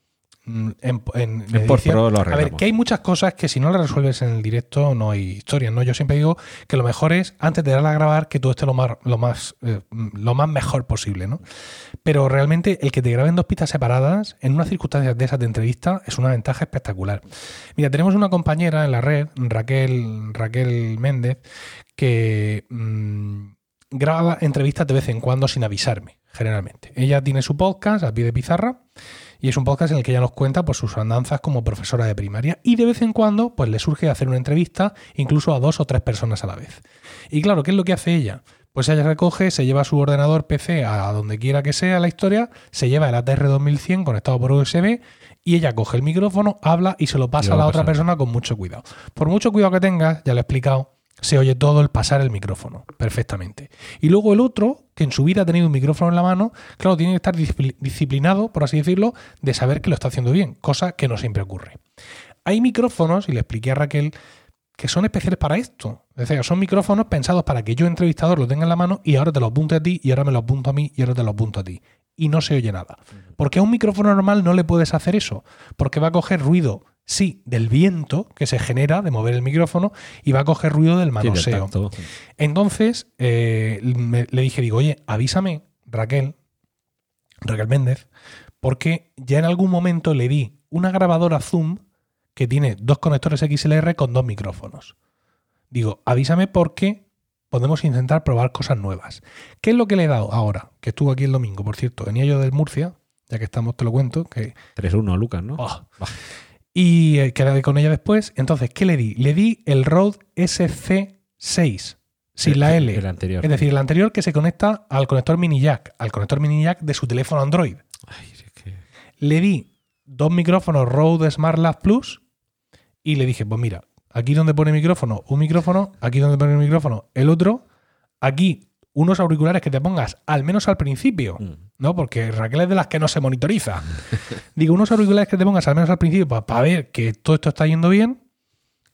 mm, en, en, En lo A ver, que hay muchas cosas que si no las resuelves en el directo no hay historia, ¿no? Yo siempre digo que lo mejor es, antes de darle a grabar, que todo esté lo más, lo más, eh, lo más mejor posible, ¿no? Pero realmente el que te graben dos pistas separadas en unas circunstancias de esas de entrevista es una ventaja espectacular. Mira, tenemos una compañera en la red, Raquel, Raquel Méndez, que mm, graba entrevistas de vez en cuando sin avisarme, generalmente. Ella tiene su podcast a pie de pizarra y es un podcast en el que ella nos cuenta pues, sus andanzas como profesora de primaria y de vez en cuando pues, le surge hacer una entrevista incluso a dos o tres personas a la vez. Y claro, ¿qué es lo que hace ella? Pues ella recoge, se lleva su ordenador PC a donde quiera que sea la historia, se lleva el ATR 2100 conectado por USB y ella coge el micrófono, habla y se lo pasa a la otra persona con mucho cuidado. Por mucho cuidado que tengas, ya lo he explicado, se oye todo el pasar el micrófono perfectamente. Y luego el otro, que en su vida ha tenido un micrófono en la mano, claro, tiene que estar discipli- disciplinado, por así decirlo, de saber que lo está haciendo bien, cosa que no siempre ocurre. Hay micrófonos, y le expliqué a Raquel, que son especiales para esto. Es decir, son micrófonos pensados para que yo, entrevistador, lo tenga en la mano y ahora te lo apunte a ti, y ahora me lo apunto a mí, y ahora te lo apunto a ti. Y no se oye nada. Porque a un micrófono normal no le puedes hacer eso, porque va a coger ruido, sí, del viento que se genera de mover el micrófono, y va a coger ruido del manoseo. Entonces eh, me- le dije, digo, oye, avísame, Raquel, Raquel Méndez, porque ya en algún momento le di una grabadora Zoom que tiene dos conectores XLR con dos micrófonos. Digo, avísame porque podemos intentar probar cosas nuevas. ¿Qué es lo que le he dado ahora? Que estuvo aquí el domingo, por cierto. Venía yo del Murcia, ya que estamos, te lo cuento, que 3-1, Lucas, ¿no? Oh. Y eh, quedé con ella después. Entonces, ¿qué le di? Le di el Rode SC6, sin la L. El anterior. Es decir, el anterior que se conecta al conector mini jack, al conector mini jack de su teléfono Android. Ay, si es que- Le di dos micrófonos Rode Smart Lab Plus y le dije, pues mira, aquí donde pone micrófono, un micrófono, aquí donde pone el micrófono, el otro, aquí unos auriculares que te pongas al menos al principio, Mm. ¿no? Porque Raquel es de las que no se monitoriza. Digo, unos auriculares que te pongas al menos al principio para, ver que todo esto está yendo bien.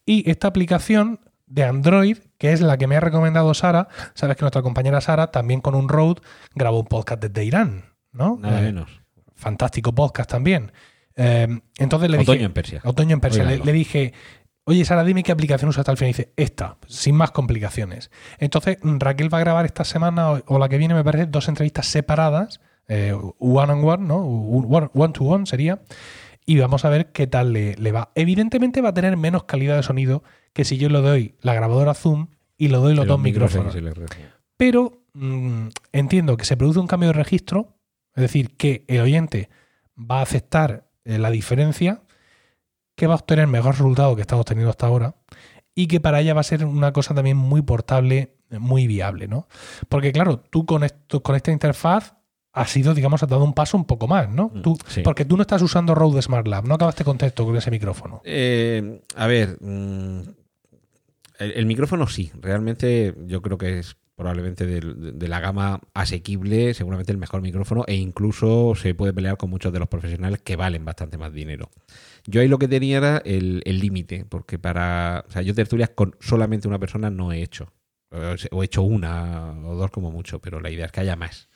Y esta aplicación de Android, que es la que me ha recomendado Sara, sabes que nuestra compañera Sara también con un Rode grabó un podcast desde Irán, ¿no? Nada Eh, menos. fantástico podcast también. Eh, entonces le Otoño dije, en Persia. Otoño en Persia. Le dije, oye Sara, dime qué aplicación usas hasta el final. Y dice, esta, sin más complicaciones. Entonces Raquel va a grabar esta semana o, o la que viene, me parece, dos entrevistas separadas, eh, one on one, ¿no? One, one to one sería. Y vamos a ver qué tal le, le va. Evidentemente va a tener menos calidad de sonido que si yo le doy la grabadora Zoom y le doy los dos micrófonos pero mm, entiendo que se produce un cambio de registro, es decir, que el oyente va a aceptar eh, la diferencia, que va a obtener mejor resultado que estamos teniendo hasta ahora y que para ella va a ser una cosa también muy portable, muy viable, ¿no? Porque claro, tú con, esto, con esta interfaz has sido, digamos, has dado un paso un poco más, ¿no? Mm, Tú, sí. Porque tú no estás usando Rode Smart Lab, no acabaste contento con ese micrófono. Eh, a ver, mm, el, el micrófono sí, realmente yo creo que es probablemente de, la gama asequible, seguramente el mejor micrófono e incluso se puede pelear con muchos de los profesionales que valen bastante más dinero. Yo ahí lo que tenía era el el límite, porque para, o sea, yo tertulias con solamente una persona no he hecho, o he hecho una o dos como mucho, pero la idea es que haya más.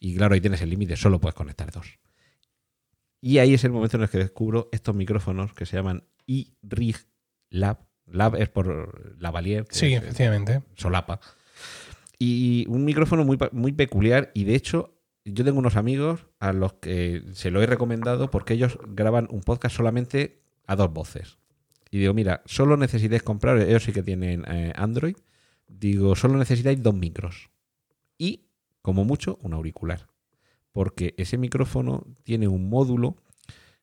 Y claro, ahí tienes el límite, solo puedes conectar dos. Y ahí es el momento en el que descubro estos micrófonos que se llaman iRig Lab. Lab es por Lavalier, Sí, efectivamente. solapa. Y un micrófono muy, muy peculiar. Y de hecho, yo tengo unos amigos a los que se lo he recomendado porque ellos graban un podcast solamente a dos voces. Y digo, mira, solo necesitáis comprar, ellos sí que tienen eh, Android. Digo, solo necesitáis dos micros. Y, como mucho, un auricular. Porque ese micrófono tiene un módulo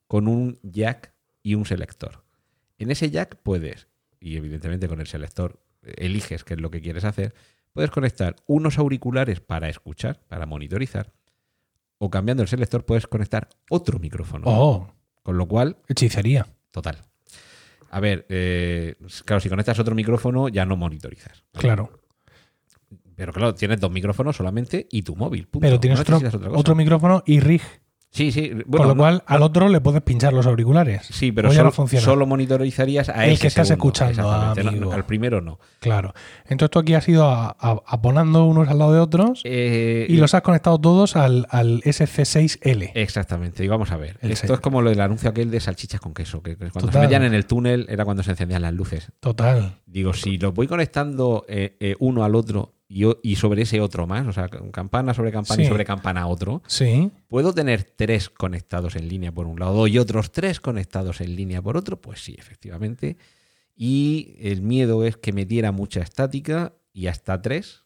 con un jack y un selector. En ese jack puedes, y evidentemente con el selector eliges qué es lo que quieres hacer, puedes conectar unos auriculares para escuchar, para monitorizar, o cambiando el selector puedes conectar otro micrófono. Oh, Con lo cual, hechicería. total. A ver, eh, claro, si conectas otro micrófono ya no monitorizas. Claro. Pero claro, tienes dos micrófonos solamente y tu móvil. punto. Pero tienes No otro, otro micrófono y rig. Sí, sí. Con lo no- cual, al otro le puedes pinchar los auriculares. sí, pero solo, no solo monitorizarías a El ese que estás segundo, escuchando, no- amigo. no, al primero no. Claro. Entonces tú aquí has ido aponando unos al lado de otros Eh, y los has conectado todos al, al SC6L. Exactamente, y vamos a ver. El Esto es como lo del anuncio aquel de salchichas con queso, que que cuando Total. se metían en el túnel era cuando se encendían las luces. Total. Digo, si los voy conectando eh, eh, uno al otro y, sobre ese otro más, o sea, campana sobre campana Sí. y sobre campana otro, Sí. ¿puedo tener tres conectados en línea por un lado y otros tres conectados en línea por otro? Pues sí, efectivamente. Y el miedo es que metiera mucha estática y hasta tres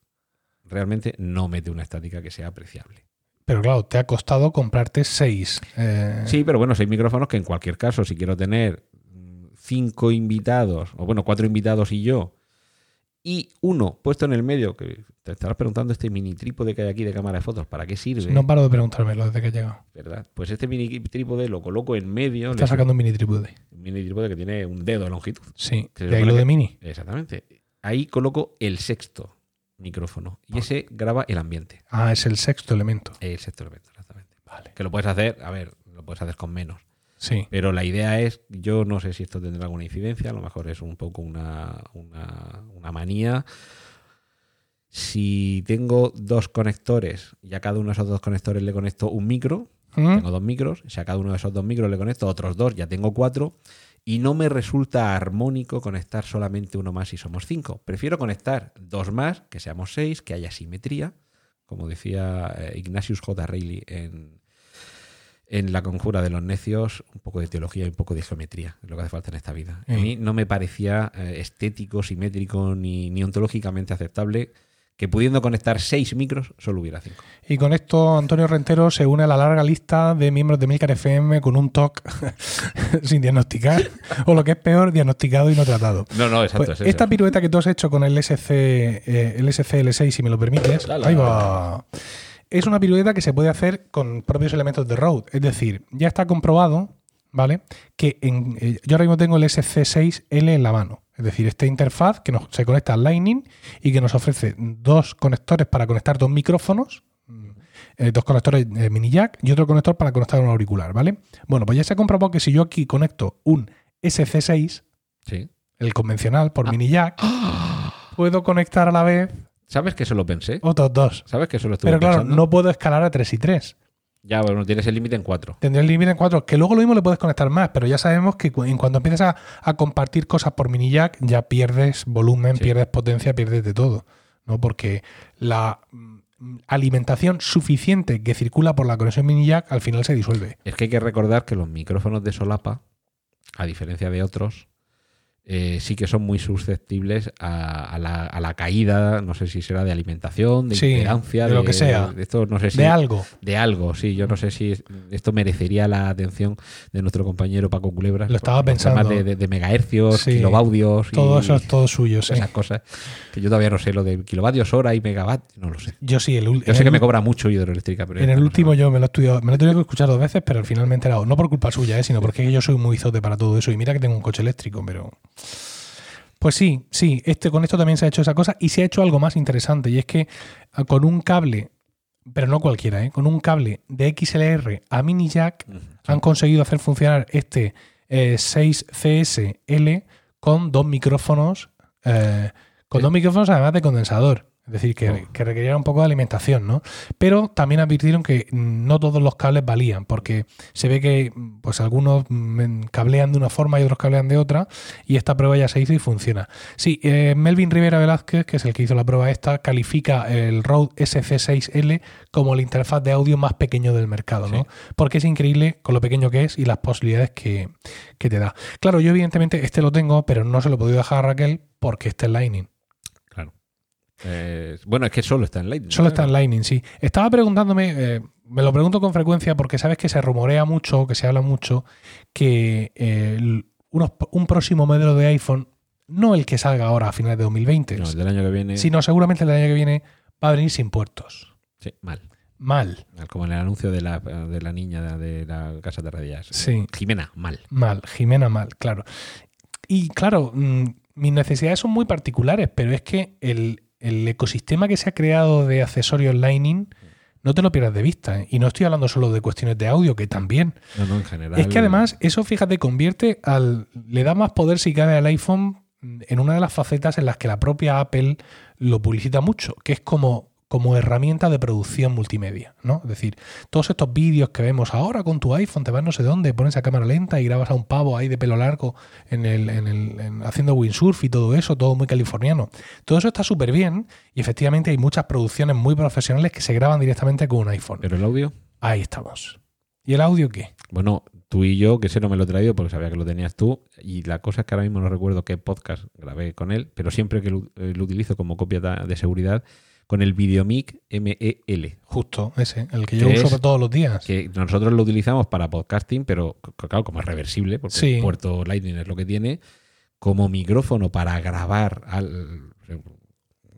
realmente no mete una estática que sea apreciable. Pero claro, te ha costado comprarte seis. eh, Sí, pero bueno, seis micrófonos que en cualquier caso, si quiero tener mm, cinco invitados, o bueno, cuatro invitados y yo, y uno puesto en el medio, que te estarás preguntando este mini trípode que hay aquí de cámara de fotos, ¿para qué sirve? No paro de preguntármelo desde que he llegado. ¿Verdad? Pues este mini trípode lo coloco en medio, Está sacando un mini trípode. un mini trípode que tiene un dedo de longitud. Sí. De ahí lo de mini. Exactamente. Ahí coloco el sexto micrófono y ese graba el ambiente. Ah, es el sexto elemento. El sexto elemento, exactamente. Vale. Que lo puedes hacer, a ver, lo puedes hacer con menos. Sí. Pero la idea es, yo no sé si esto tendrá alguna incidencia, a lo mejor es un poco una, una, una manía. Si tengo dos conectores y a cada uno de esos dos conectores le conecto un micro, ¿Mm? tengo dos micros, si a cada uno de esos dos micros le conecto otros dos, ya tengo cuatro, y no me resulta armónico conectar solamente uno más si somos cinco. Prefiero conectar dos más, que seamos seis, que haya simetría, como decía eh, Ignatius J. Reilly en, en La conjura de los necios, un poco de teología y un poco de geometría, es lo que hace falta en esta vida. A Mm. mí no me parecía eh, estético, simétrico ni, ni ontológicamente aceptable que pudiendo conectar seis micros solo hubiera cinco. Y con esto Antonio Rentero se une a la larga lista de miembros de Milcar FM con un TOC sin diagnosticar, o lo que es peor, diagnosticado y no tratado. No, no, exacto. Pues es esta pirueta que tú has hecho con el SC, eh, el SCL6, si me lo permites, Dale, ahí va. Es una pirueta que se puede hacer con propios elementos de Rode. Es decir, ya está comprobado, ¿vale? Que en- eh, yo ahora mismo tengo el SC6L en la mano. Es decir, esta interfaz que nos, se conecta al Lightning y que nos ofrece dos conectores para conectar dos micrófonos, eh, dos conectores eh, mini jack y otro conector para conectar un auricular, ¿vale? Bueno, pues ya se ha comprobado que si yo aquí conecto un SC6, Sí. el convencional Ah. por mini jack, puedo conectar a la vez ¿Sabes que eso lo pensé? otros dos. ¿Sabes que eso lo estuve Pero claro, pensando? no puedo escalar a 3 y 3. Ya, bueno, tienes el límite en cuatro. Tendría el límite en 4, que luego lo mismo le puedes conectar más, pero ya sabemos que cu- en cuanto empiezas a, a compartir cosas por mini jack, ya pierdes volumen, Sí. pierdes potencia, pierdes de todo. ¿no? Porque la mm, alimentación suficiente que circula por la conexión mini jack al final se disuelve. Es que hay que recordar que los micrófonos de solapa, a diferencia de otros, eh, sí que son muy susceptibles a, a la, a la caída, no sé si será de alimentación, de Sí, de lo que sea. de esto no sé si De algo. de algo, sí, yo no sé si es- esto merecería la atención de nuestro compañero Paco Culebras. Lo estaba pensando. De, de- de megahercios, Sí. kilovatios y Todo eso es todo suyo, sí. esas cosas. Que yo todavía no sé lo de kilovatios hora y megavat, no lo sé. Yo sí, el, ul- Yo sé que me cobra mucho hidroeléctrica, pero En el no último yo me lo he estudiado, me lo he tenido que escuchar dos veces, pero al final me he enterado. No por culpa suya, ¿eh? sino porque yo soy muy zote para todo eso. Y mira que tengo un coche eléctrico, pero. Pues sí, sí, este, con esto también se ha hecho esa cosa y se ha hecho algo más interesante. Y es que ah, con un cable, pero no cualquiera, ¿eh? con un cable de XLR a mini jack han conseguido hacer funcionar este eh, 6CSL con dos micrófonos, eh, con dos micrófonos además de condensador. Es decir, que, Oh. que requerían un poco de alimentación, ¿no? Pero también advirtieron que no todos los cables valían, porque se ve que pues algunos mm, cablean de una forma y otros cablean de otra, y esta prueba ya se hizo y funciona. Sí, eh, Melvin Rivera Velázquez, que es el que hizo la prueba esta, califica el Rode SC6L como la interfaz de audio más pequeño del mercado, ¿no? Sí. Porque es increíble con lo pequeño que es y las posibilidades que, que te da. Claro, yo evidentemente este lo tengo, pero no se lo he podido dejar a Raquel porque este es Lightning. Eh, bueno, es que solo está en Lightning. Solo está en Lightning, sí. Estaba preguntándome, eh, me lo pregunto con frecuencia porque sabes que se rumorea mucho, que se habla mucho, que eh, unos- un próximo modelo de iPhone, no el que salga ahora a finales de 2020, No, el del año que viene. sino seguramente el del año que viene va a venir sin puertos. Sí, mal. Mal, Como en el anuncio de la, de la niña de la casa de radias. Sí. Jimena, mal. mal, Jimena mal, claro. Y claro, mm, mis necesidades son muy particulares, pero es que el, el ecosistema que se ha creado de accesorios Lightning no te lo pierdas de vista. ¿eh? Y no estoy hablando solo de cuestiones de audio, que también. No, no, en general. Es que además eso, fíjate, convierte al. le da más poder si cabe al iPhone en una de las facetas en las que la propia Apple lo publicita mucho, que es como, como herramienta de producción multimedia, ¿no? Es decir, todos estos vídeos que vemos ahora con tu iPhone, te vas no sé dónde, pones a cámara lenta y grabas a un pavo ahí de pelo largo en el, en el, en- haciendo windsurf y todo eso, todo muy californiano. Todo eso está súper bien y efectivamente hay muchas producciones muy profesionales que se graban directamente con un iPhone. Pero el audio, Ahí estamos. ¿Y el audio qué? bueno, tú y yo, que ese no me lo he traído porque sabía que lo tenías tú, y la cosa es que ahora mismo no recuerdo qué podcast grabé con él, pero siempre que lo, eh, lo utilizo como copia de seguridad, con el Videomic MEL, Justo, ese, el que yo ¿Qué uso es? todos los días. que nosotros lo utilizamos para podcasting, pero claro, como es reversible, porque Sí. el puerto Lightning es lo que tiene, como micrófono para grabar al,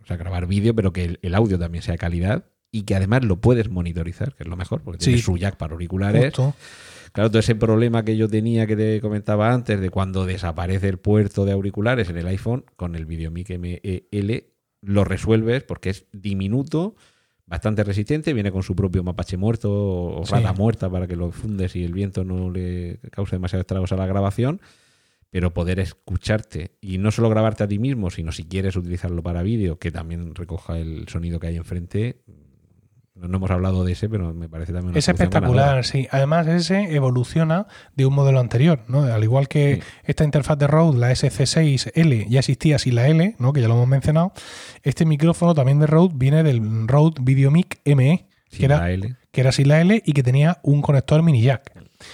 o sea, grabar vídeo, pero que el, el audio también sea de calidad y que además lo puedes monitorizar, que es lo mejor, porque tiene Sí. su jack para auriculares. Justo. Claro, todo ese problema que yo tenía que te comentaba antes de cuando desaparece el puerto de auriculares en el iPhone, con el Videomic MEL lo resuelves porque es diminuto, bastante resistente, viene con su propio mapache muerto o Sí. rata muerta para que lo fundes y el viento no le cause demasiados estragos a la grabación, pero poder escucharte y no solo grabarte a ti mismo, sino si quieres utilizarlo para vídeo, que también recoja el sonido que hay enfrente. No, hemos hablado de ese, pero me parece también una Es espectacular, ganadora. sí. Además, ese evoluciona de un modelo anterior, ¿no? Al igual que Sí. esta interfaz de Rode, la SC6L, ya existía sin la L, ¿no? Que ya lo hemos mencionado. Este micrófono también de Rode viene del Rode Videomic ME, que era, L. que era sin la L y que tenía un conector mini jack.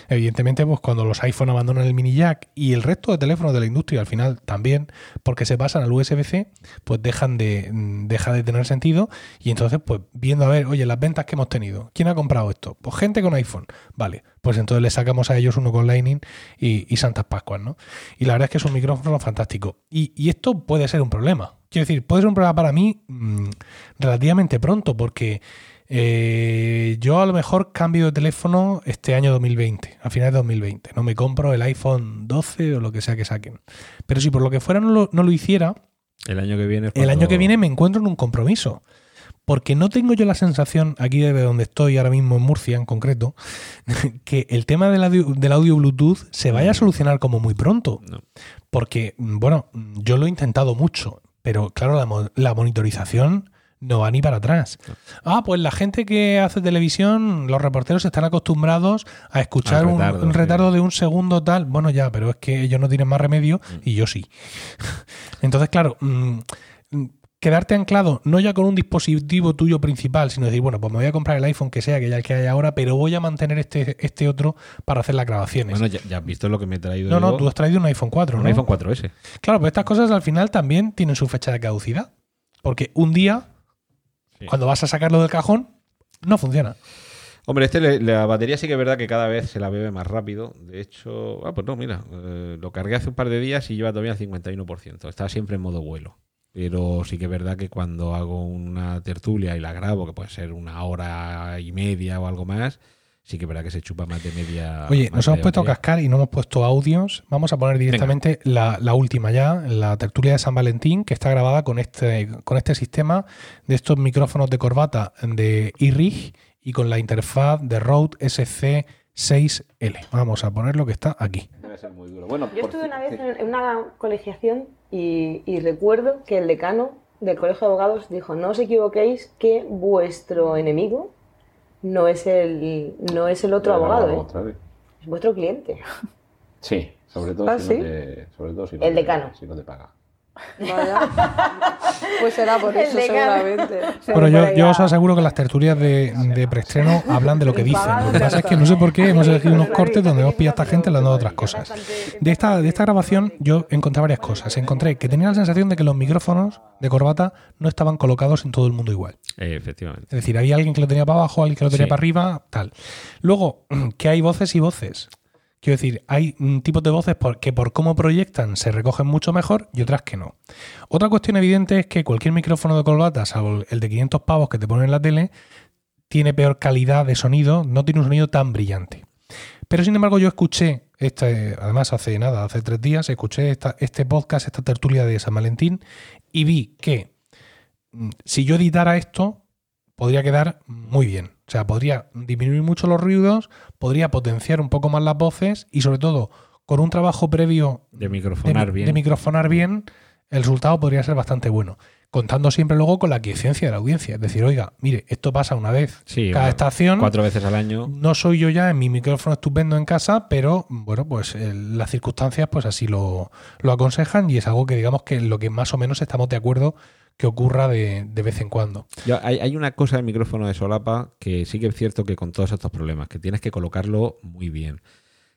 Evidentemente, pues cuando los iPhone abandonan el mini jack y el resto de teléfonos de la industria al final también, porque se pasan al USB-C, pues dejan de, mm, deja de tener sentido. Y entonces, pues viendo a ver, oye, las ventas que hemos tenido, ¿quién ha comprado esto? Pues gente con iPhone. Vale, pues entonces le sacamos a ellos uno con Lightning y, y Santas Pascuas, ¿no? Y la verdad es que es un micrófono fantástico. Y, y esto puede ser un problema. Quiero decir, puede ser un problema para mí mm, relativamente pronto, porque eh, yo a lo mejor cambio de teléfono este año 2020, a finales de 2020. No me compro el iPhone 12 o lo que sea que saquen. Pero si por lo que fuera no lo, no lo hiciera, El año que viene. el año que viene me encuentro en un compromiso. Porque no tengo yo la sensación, aquí de donde estoy ahora mismo en Murcia en concreto, que el tema del audio, del audio Bluetooth se vaya a solucionar como muy pronto. No. Porque, mm, bueno, yo lo he intentado mucho, pero claro, la monitorización no va ni para atrás. Ah, pues la gente que hace televisión, los reporteros están acostumbrados a escuchar un- retardo, un, sí. retardo de un segundo tal. Bueno, ya, pero es que ellos no tienen más remedio y yo sí. Entonces, claro, mm, mm, quedarte anclado no ya con un dispositivo tuyo principal, sino decir, bueno, pues me voy a comprar el iPhone que sea, que ya el que hay ahora, pero voy a mantener este, este otro para hacer las grabaciones. Bueno, ya, ya has visto lo que me he traído. no, no, tú has traído un iPhone 4, un ¿no? iPhone 4S. Claro, pero estas cosas al final también tienen su fecha de caducidad. Porque un día, Sí. cuando vas a sacarlo del cajón, no funciona. Hombre, este le- la batería sí que es verdad que cada vez se la bebe más rápido. De hecho, ah, pues no, mira, eh, lo cargué hace un par de días y lleva todavía el 51%. Está siempre en modo vuelo. Pero sí que es verdad que cuando hago una tertulia y la grabo, que puede ser una hora y media o algo más, sí que es verdad que se chupa más de media. Oye, nos hemos puesto a cascar y no hemos puesto audios. Vamos a poner directamente la, la última ya, la tertulia de San Valentín, que está grabada con este, con este sistema de estos micrófonos de corbata de iRig y con la interfaz de Rode SC6L. Vamos a poner lo que está aquí. Debe ser muy duro. Bueno, Yo estuve una vez en una colegiación y, y recuerdo que el decano del colegio de abogados dijo, no os equivoquéis que vuestro enemigo no es el, no es el otro abogado, ¿eh? es vuestro cliente. Sí, sobre todo, ¿Ah, si, sí? No te, sobre todo si, no El te- decano. si no te paga. Vaya. Pues será por eso, seguramente. Bueno, yo, Pero yo os aseguro que las tertulias de, de preestreno hablan de lo que dicen. Lo que pasa es que no sé por qué hemos elegido unos cortes donde hemos pillado a esta gente hablando de otras cosas. De esta, de esta grabación yo encontré varias cosas. Encontré que tenía la sensación de que los micrófonos de corbata no estaban colocados en todo el mundo igual. Eh, efectivamente. Es decir, había alguien que lo tenía para abajo, alguien que lo tenía Sí. para arriba, tal. Luego, que hay voces y voces. Quiero decir, hay tipos de voces que por cómo proyectan se recogen mucho mejor y otras que no. Otra cuestión evidente es que cualquier micrófono de corbata, salvo el de 500 pavos que te ponen en la tele, tiene peor calidad de sonido, no tiene un sonido tan brillante. Pero sin embargo yo escuché, este, además hace nada, hace tres días, escuché este podcast, esta tertulia de San Valentín y vi que mm, si yo editara esto, podría quedar muy bien. O sea, podría disminuir mucho los ruidos, podría potenciar un poco más las voces y sobre todo con un trabajo previo De microfonar de, bien. de microfonar bien, el resultado podría ser bastante bueno. Contando siempre luego con la aquiescencia de la audiencia. Es decir, oiga, mire, esto pasa una vez Sí, cada bueno, estación. Cuatro veces al año. No soy yo ya en mi micrófono estupendo en casa, pero bueno, pues eh, las circunstancias pues así lo, lo aconsejan y es algo que digamos que en lo que más o menos estamos de acuerdo que ocurra de, de vez en cuando. Yo- hay, hay una cosa del micrófono de solapa que sí que es cierto que con todos estos problemas, que tienes que colocarlo muy bien.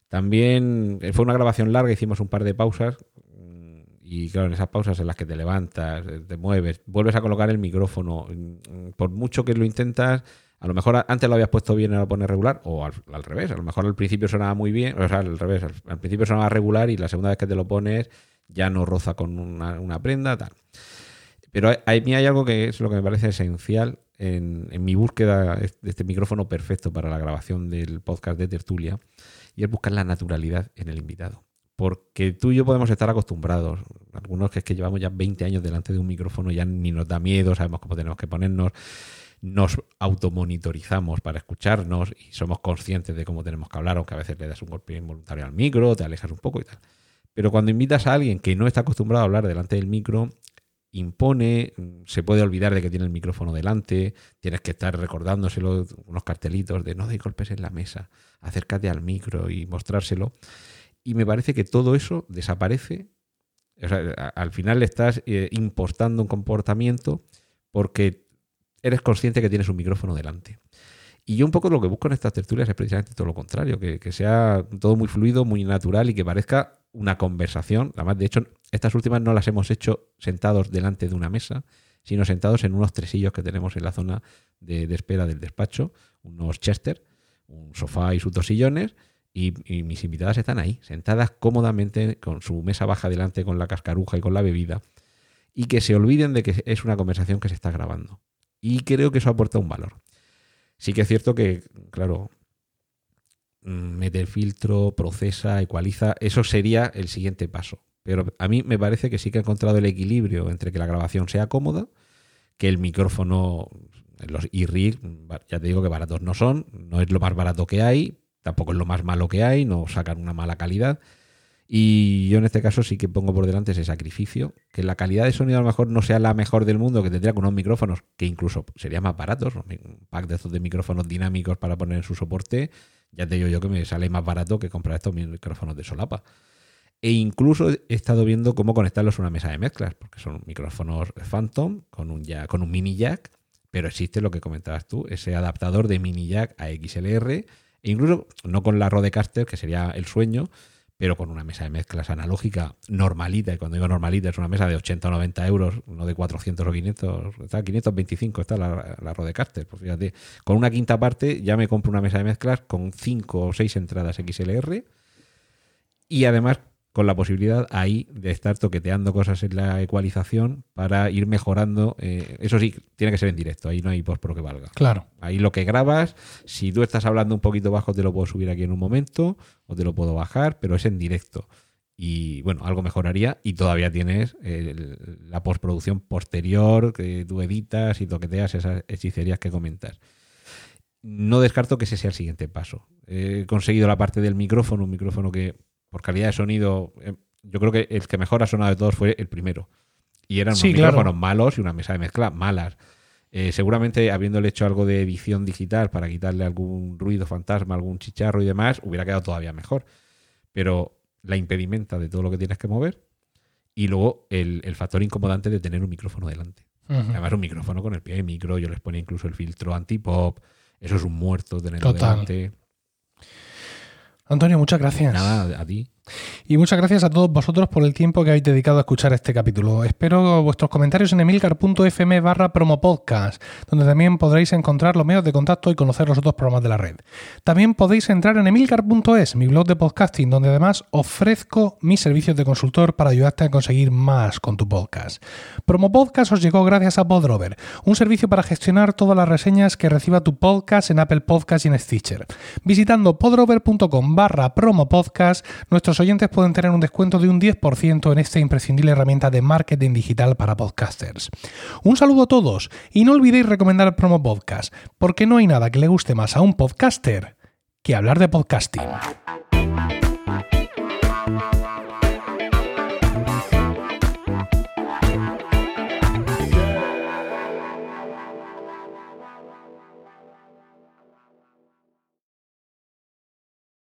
También eh, fue una grabación larga, hicimos un par de pausas mm, y claro, en esas pausas en las que te levantas, eh, te mueves, vuelves a colocar el micrófono. mm, Por mucho que lo intentas, a lo mejor antes lo habías puesto bien y ahora lo pones regular, o al, revés, a lo mejor al principio sonaba muy bien, o sea, al revés, al, principio sonaba regular y la segunda vez que te lo pones ya no roza con una prenda, tal. Pero a mí hay algo que es lo que me parece esencial en, en mi búsqueda de este micrófono perfecto para la grabación del podcast de Tertulia, y es buscar la naturalidad en el invitado. Porque tú y yo podemos estar acostumbrados, algunos que es que llevamos ya 20 años delante de un micrófono, ya ni nos da miedo, sabemos cómo tenemos que ponernos, nos automonitorizamos para escucharnos y somos conscientes de cómo tenemos que hablar, aunque a veces le das un golpe involuntario al micro, te alejas un poco y tal. Pero cuando invitas a alguien que no está acostumbrado a hablar delante del micro, impone, se puede olvidar de que tiene el micrófono delante, tienes que estar recordándoselo, unos cartelitos de no de golpes en la mesa, acércate al micro y mostrárselo. Y me parece que todo eso desaparece. O sea, al final le estás eh, impostando un comportamiento porque eres consciente que tienes un micrófono delante. Y yo un poco lo que busco en estas tertulias es precisamente todo lo contrario, que, que sea todo muy fluido, muy natural y que parezca una conversación. Además, de hecho, estas últimas no las hemos hecho sentados delante de una mesa, sino sentados en unos tresillos que tenemos en la zona de, espera del despacho, unos Chester, un sofá y sus dos sillones, y, y mis invitadas están ahí, sentadas cómodamente con su mesa baja delante, con la cascaruja y con la bebida, y que se olviden de que es una conversación que se está grabando. Y creo que eso aporta un valor. Sí que es cierto que, claro, meter filtro, procesa, ecualiza, eso sería el siguiente paso. Pero a mí me parece que sí que ha encontrado el equilibrio entre que la grabación sea cómoda, que el micrófono, los e-rig, ya te digo que baratos no son, no es lo más barato que hay, tampoco es lo más malo que hay, no sacan una mala calidad. Y yo en este caso sí que pongo por delante ese sacrificio, que la calidad de sonido a lo mejor no sea la mejor del mundo, que tendría con unos micrófonos que incluso serían más baratos, un pack de de micrófonos dinámicos para poner en su soporte, ya te digo yo que me sale más barato que comprar estos micrófonos de solapa. E incluso he estado viendo cómo conectarlos a una mesa de mezclas, porque son micrófonos Phantom con un, jack, con un mini jack, pero existe lo que comentabas tú, ese adaptador de mini jack a XLR, e incluso no con la Rodecaster, que sería el sueño, pero con una mesa de mezclas analógica normalita, y cuando digo normalita es una mesa de 80 o 90 euros, no de 400 o 500, está 525 está la, la Rodecaster, pues fíjate, con una quinta parte ya me compro una mesa de mezclas con 5 o 6 entradas XLR y además con la posibilidad ahí de estar toqueteando cosas en la ecualización para ir mejorando. eh, eso sí, tiene que ser en directo, ahí no hay post pro que valga. Claro. Ahí lo que grabas, si tú estás hablando un poquito bajo, te lo puedo subir aquí en un momento o te lo puedo bajar, pero es en directo. Y bueno, algo mejoraría y todavía tienes el- la postproducción posterior que tú editas y toqueteas esas hechicerías que comentas. No descarto que ese sea el siguiente paso. He conseguido la parte del micrófono, un micrófono que por calidad de sonido, eh, yo creo que el que mejor ha sonado de todos fue el primero. Y eran unos Sí, claro. micrófonos malos y una mesa de mezcla malas. Eh, seguramente habiéndole hecho algo de edición digital para quitarle algún ruido fantasma, algún chicharro y demás, hubiera quedado todavía mejor. Pero la impedimenta de todo lo que tienes que mover y luego el, el factor incomodante de tener un micrófono delante. Ujú. Además, un micrófono con el pie de micro, yo les ponía incluso el filtro anti-pop. Eso es un muerto tenerlo Total. delante. Antonio, muchas gracias. Nada, a ti. Y muchas gracias a todos vosotros por el tiempo que habéis dedicado a escuchar este capítulo. Espero vuestros comentarios en emilcar.fm barra promopodcast, donde también podréis encontrar los medios de contacto y conocer los otros programas de la red. También podéis entrar en emilcar.es, mi blog de podcasting, donde además ofrezco mis servicios de consultor para ayudarte a conseguir más con tu podcast. Promopodcast os llegó gracias a Podrover, un servicio para gestionar todas las reseñas que reciba tu podcast en Apple Podcast y en Stitcher. Visitando podrover.com barra promopodcast, nuestros oyentes pueden tener un descuento de un 10% en esta imprescindible herramienta de marketing digital para podcasters. Un saludo a todos y no olvidéis recomendar Promo Podcast, porque no hay nada que le guste más a un podcaster que hablar de podcasting.